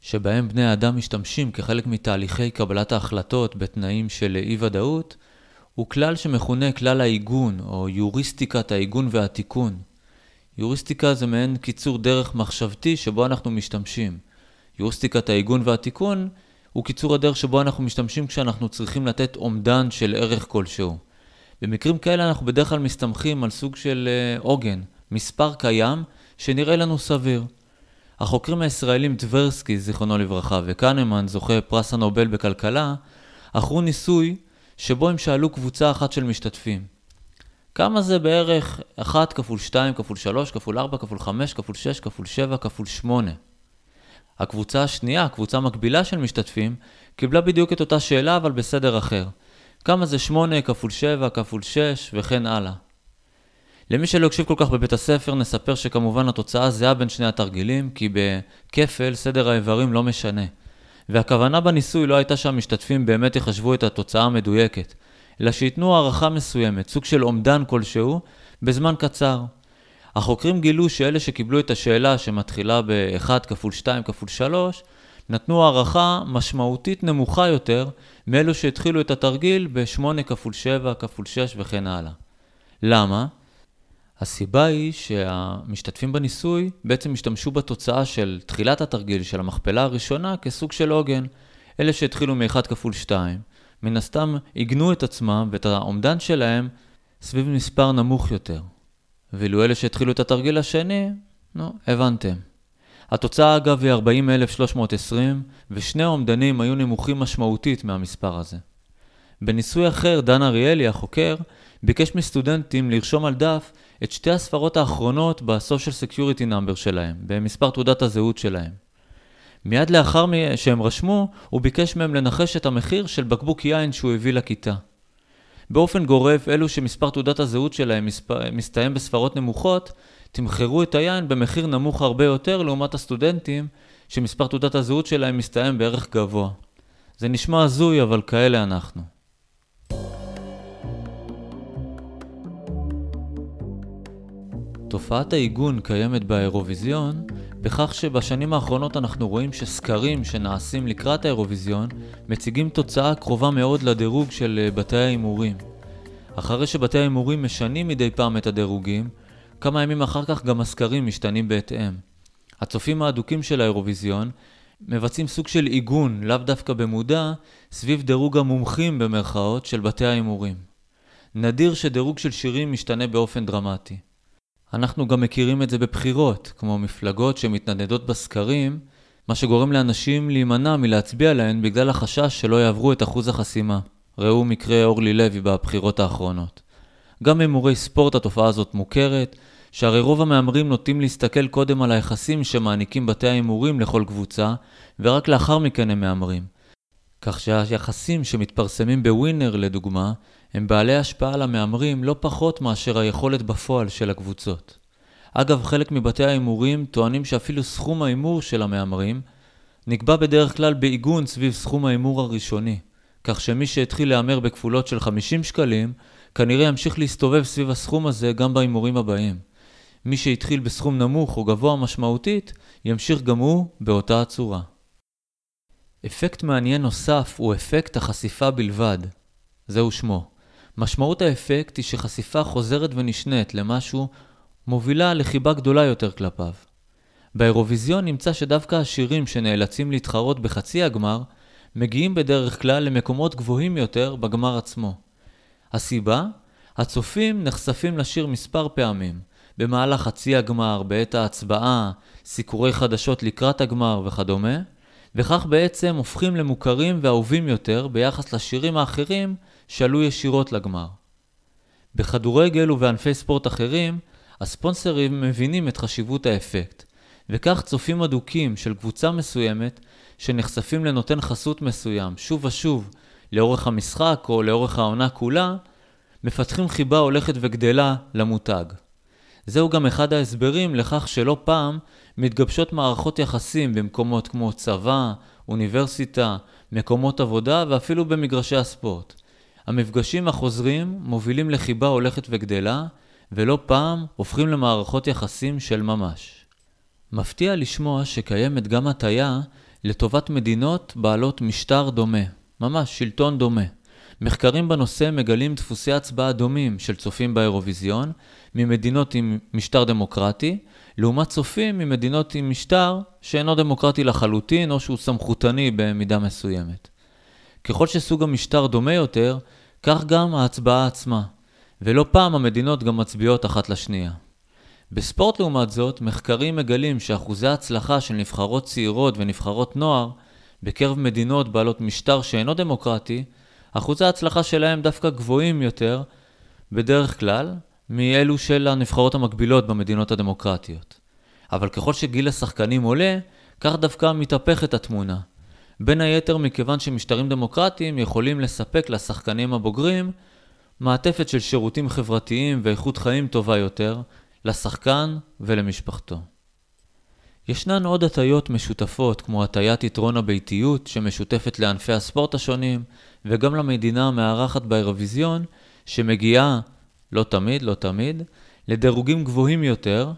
Speaker 6: שבהם בני האדם משתמשים כחלק מתהליכי קבלת ההחלטות בתנאים של אי ודאות, הוא כלל שמכונה כלל העיגון, או יוריסטיקת העיגון והתיקון. יוריסטיקה זה מעין קיצור דרך מחשבתי שבו אנחנו משתמשים. יוריסטיקת העיגון והתיקון הוא קיצור הדרך שבו אנחנו משתמשים כשאנחנו צריכים לתת אומדן של ערך כלשהו. במקרים כאלה אנחנו בדרך כלל מסתמכים על סוג של אה, עוגן, מספר קיים שנראה לנו סביר. החוקרים הישראלים טברסקי, זיכרונו לברכה, וקנמן, זוכה פרס הנובל בכלכלה, ערכו ניסוי שבו הם שאלו קבוצה אחת של משתתפים. כמה זה בערך 1 כפול 2 כפול 3 כפול 4 כפול 5 כפול 6 כפול 7 כפול 8? הקבוצה השנייה, הקבוצה המקבילה של משתתפים, קיבלה בדיוק את אותה שאלה אבל בסדר אחר. כמה זה 8 כפול 7 כפול 6 וכן הלאה. למי שלא הקשיב כל כך בבית הספר, נספר שכמובן התוצאה זהה בין שני התרגילים, כי בכפל סדר האיברים לא משנה. והכוונה בניסוי לא הייתה שהמשתתפים באמת יחשבו את התוצאה המדויקת, אלא שייתנו הערכה מסוימת, סוג של אומדן כלשהו, בזמן קצר. החוקרים גילו שאלה שקיבלו את השאלה שמתחילה ב-1 כפול 2 כפול 3, נתנו הערכה משמעותית נמוכה יותר מאלו שהתחילו את התרגיל ב-8 כפול 7 כפול 6 וכן הלאה. למה? הסיבה היא שהמשתתפים בניסוי בעצם השתמשו בתוצאה של תחילת התרגיל של המכפלה הראשונה כסוג של עוגן. אלה שהתחילו מ-1 כפול 2, מן הסתם עיגנו את עצמם ואת האומדן שלהם סביב מספר נמוך יותר. ואילו אלה שהתחילו את התרגיל השני, נו, הבנתם. התוצאה אגב היא 40,320, ושני האומדנים היו נמוכים משמעותית מהמספר הזה. בניסוי אחר, דן אריאלי, החוקר, ביקש מסטודנטים לרשום על דף את שתי הספרות האחרונות ב-social security number שלהם, במספר תעודת הזהות שלהם. מיד לאחר שהם רשמו, הוא ביקש מהם לנחש את המחיר של בקבוק יין שהוא הביא לכיתה. באופן גורף, אלו שמספר תעודת הזהות שלהם מסתיים בספרות נמוכות, תמחרו את היין במחיר נמוך הרבה יותר לעומת הסטודנטים שמספר תעודת הזהות שלהם מסתיים בערך גבוה. זה נשמע הזוי, אבל כאלה אנחנו. תופעת העיגון קיימת באירוויזיון בכך שבשנים האחרונות אנחנו רואים שסקרים שנעשים לקראת האירוויזיון מציגים תוצאה קרובה מאוד לדירוג של אה, בתי ההימורים. אחרי שבתי ההימורים משנים מדי פעם את הדירוגים, כמה ימים אחר כך גם הסקרים משתנים בהתאם. הצופים האדוקים של האירוויזיון מבצעים סוג של עיגון, לאו דווקא במודע, סביב דירוג המומחים במרכאות של בתי ההימורים. נדיר שדירוג של שירים משתנה באופן דרמטי. אנחנו גם מכירים את זה בבחירות, כמו מפלגות שמתנדנדות בסקרים, מה שגורם לאנשים להימנע מלהצביע להן בגלל החשש שלא יעברו את אחוז החסימה. ראו מקרה אורלי לוי בבחירות האחרונות. גם בהימורי ספורט התופעה הזאת מוכרת, שהרי רוב המהמרים נוטים להסתכל קודם על היחסים שמעניקים בתי ההימורים לכל קבוצה, ורק לאחר מכן הם מהמרים. כך שהיחסים שמתפרסמים בווינר לדוגמה, הם בעלי השפעה על המהמרים לא פחות מאשר היכולת בפועל של הקבוצות. אגב, חלק מבתי ההימורים טוענים שאפילו סכום ההימור של המהמרים נקבע בדרך כלל בעיגון סביב סכום ההימור הראשוני, כך שמי שהתחיל להמר בכפולות של 50 שקלים, כנראה ימשיך להסתובב סביב הסכום הזה גם בהימורים הבאים. מי שהתחיל בסכום נמוך או גבוה משמעותית, ימשיך גם הוא באותה הצורה. אפקט מעניין נוסף הוא אפקט החשיפה בלבד. זהו שמו. משמעות האפקט היא שחשיפה חוזרת ונשנית למשהו מובילה לחיבה גדולה יותר כלפיו. באירוויזיון נמצא שדווקא השירים שנאלצים להתחרות בחצי הגמר, מגיעים בדרך כלל למקומות גבוהים יותר בגמר עצמו. הסיבה? הצופים נחשפים לשיר מספר פעמים, במהלך חצי הגמר, בעת ההצבעה, סיקורי חדשות לקראת הגמר וכדומה, וכך בעצם הופכים למוכרים ואהובים יותר ביחס לשירים האחרים שעלו ישירות לגמר. בכדורגל ובענפי ספורט אחרים, הספונסרים מבינים את חשיבות האפקט, וכך צופים אדוקים של קבוצה מסוימת שנחשפים לנותן חסות מסוים שוב ושוב לאורך המשחק או לאורך העונה כולה, מפתחים חיבה הולכת וגדלה למותג. זהו גם אחד ההסברים לכך שלא פעם מתגבשות מערכות יחסים במקומות כמו צבא, אוניברסיטה, מקומות עבודה ואפילו במגרשי הספורט. המפגשים החוזרים מובילים לחיבה הולכת וגדלה, ולא פעם הופכים למערכות יחסים של ממש. מפתיע לשמוע שקיימת גם הטיה לטובת מדינות בעלות משטר דומה, ממש שלטון דומה. מחקרים בנושא מגלים דפוסי הצבעה דומים של צופים באירוויזיון ממדינות עם משטר דמוקרטי, לעומת צופים ממדינות עם משטר שאינו דמוקרטי לחלוטין או שהוא סמכותני במידה מסוימת. ככל שסוג המשטר דומה יותר, כך גם ההצבעה עצמה, ולא פעם המדינות גם מצביעות אחת לשנייה. בספורט לעומת זאת, מחקרים מגלים שאחוזי ההצלחה של נבחרות צעירות ונבחרות נוער בקרב מדינות בעלות משטר שאינו דמוקרטי, אחוזי ההצלחה שלהם דווקא גבוהים יותר, בדרך כלל, מאלו של הנבחרות המקבילות במדינות הדמוקרטיות. אבל ככל שגיל השחקנים עולה, כך דווקא מתהפכת התמונה. בין היתר מכיוון שמשטרים דמוקרטיים יכולים לספק לשחקנים הבוגרים מעטפת של שירותים חברתיים ואיכות חיים טובה יותר לשחקן ולמשפחתו. ישנן עוד הטיות משותפות כמו הטיית יתרון הביתיות שמשותפת לענפי הספורט השונים וגם למדינה המארחת באירוויזיון שמגיעה, לא תמיד, לא תמיד, לדירוגים גבוהים יותר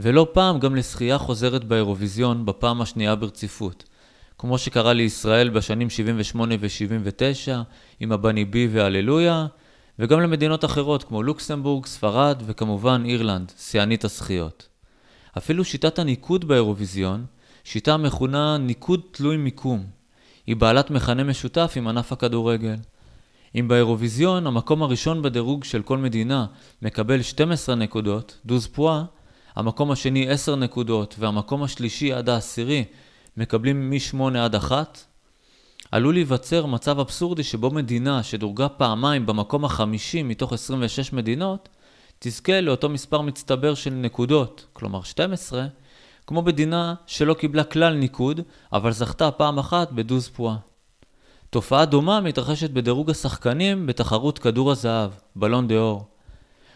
Speaker 6: ולא פעם גם לשחייה חוזרת באירוויזיון בפעם השנייה ברציפות. כמו שקרה לישראל בשנים 78 ו-79 עם הבני בי והללויה וגם למדינות אחרות כמו לוקסמבורג, ספרד וכמובן אירלנד, שיאנית הזכיות. אפילו שיטת הניקוד באירוויזיון, שיטה המכונה ניקוד תלוי מיקום, היא בעלת מכנה משותף עם ענף הכדורגל. אם באירוויזיון המקום הראשון בדירוג של כל מדינה מקבל 12 נקודות, דוז פואה, המקום השני 10 נקודות והמקום השלישי עד העשירי מקבלים מ-8 עד 1, עלול להיווצר מצב אבסורדי שבו מדינה שדורגה פעמיים במקום החמישי מתוך 26 מדינות, תזכה לאותו מספר מצטבר של נקודות, כלומר 12, כמו מדינה שלא קיבלה כלל ניקוד, אבל זכתה פעם אחת בדוז פואה. תופעה דומה מתרחשת בדירוג השחקנים בתחרות כדור הזהב, בלון דה אור.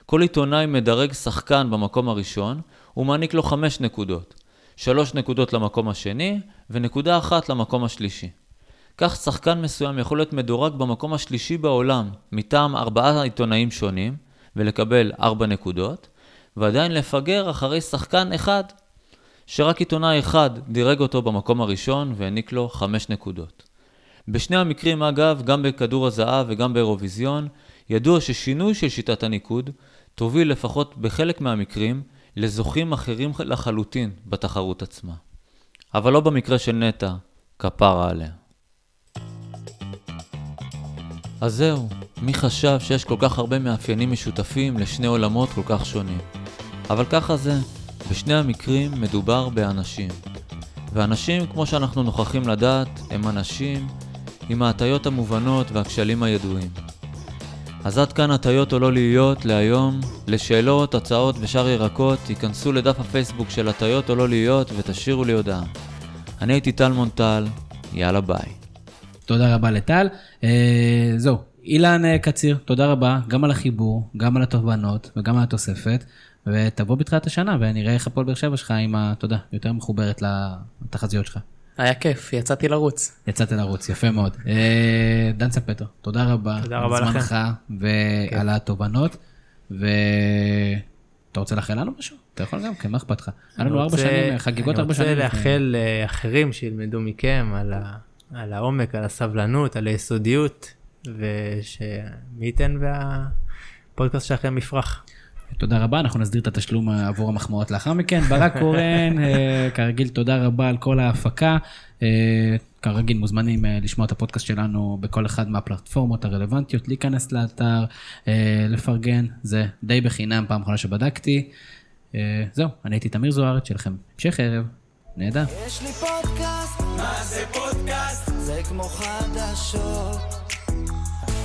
Speaker 6: כל עיתונאי מדרג שחקן במקום הראשון, ומעניק לו 5 נקודות, 3 נקודות למקום השני, ונקודה אחת למקום השלישי. כך שחקן מסוים יכול להיות מדורג במקום השלישי בעולם מטעם ארבעה עיתונאים שונים ולקבל ארבע נקודות, ועדיין לפגר אחרי שחקן אחד, שרק עיתונאי אחד דירג אותו במקום הראשון והעניק לו חמש נקודות. בשני המקרים אגב, גם בכדור הזהב וגם באירוויזיון, ידוע ששינוי של שיטת הניקוד תוביל לפחות בחלק מהמקרים לזוכים אחרים לחלוטין בתחרות עצמה. אבל לא במקרה של נטע, כפרה עליה. אז זהו, מי חשב שיש כל כך הרבה מאפיינים משותפים לשני עולמות כל כך שונים? אבל ככה זה, בשני המקרים מדובר באנשים. ואנשים, כמו שאנחנו נוכחים לדעת, הם אנשים עם ההטיות המובנות והכשלים הידועים. אז עד כאן הטיות או לא להיות להיום. לשאלות, הצעות ושאר ירקות, היכנסו לדף הפייסבוק של הטיות או לא להיות ותשאירו לי הודעה. אני הייתי טל מונטל, יאללה ביי.
Speaker 1: תודה רבה לטל. אה, זהו, אילן אה, קציר, תודה רבה, גם על החיבור, גם על התובנות וגם על התוספת. ותבוא בתחילת השנה ונראה איך הפועל באר שבע שלך עם ה... אתה יודע, יותר מחוברת לתחזיות שלך.
Speaker 4: היה כיף, יצאתי לרוץ.
Speaker 1: יצאת לרוץ, יפה מאוד. אה, דן ספטו, תודה רבה.
Speaker 3: תודה רבה
Speaker 1: על
Speaker 3: לכם.
Speaker 1: זמנך ועל התובנות. ואתה רוצה לאחל לנו משהו? אתה יכול גם, כן, מה אכפת לך? היה לנו
Speaker 3: אני
Speaker 1: ארבע
Speaker 3: רוצה-
Speaker 1: שנים, חגיגות ארבע שנים.
Speaker 3: אני. רוצה לאחל לאחרים שילמדו מכם על, ה, על העומק, על הסבלנות, על היסודיות, ושמי ייתן והפודקאסט שלכם יפרח.
Speaker 1: תודה רבה, אנחנו נסדיר את התשלום עבור המחמאות לאחר מכן. ברק קורן, אה, כרגיל, תודה רבה על כל ההפקה. אה, כרגיל, מוזמנים אה, לשמוע את הפודקאסט שלנו בכל אחד מהפלטפורמות הרלוונטיות, להיכנס לאתר, לפרגן, זה די בחינם, פעם אחרונה שבדקתי. זהו, אני הייתי תמיר זוארץ, שיהיה לכם המשך ערב, נהדר.
Speaker 2: יש לי פודקאסט, מה זה פודקאסט? זה כמו חדשות.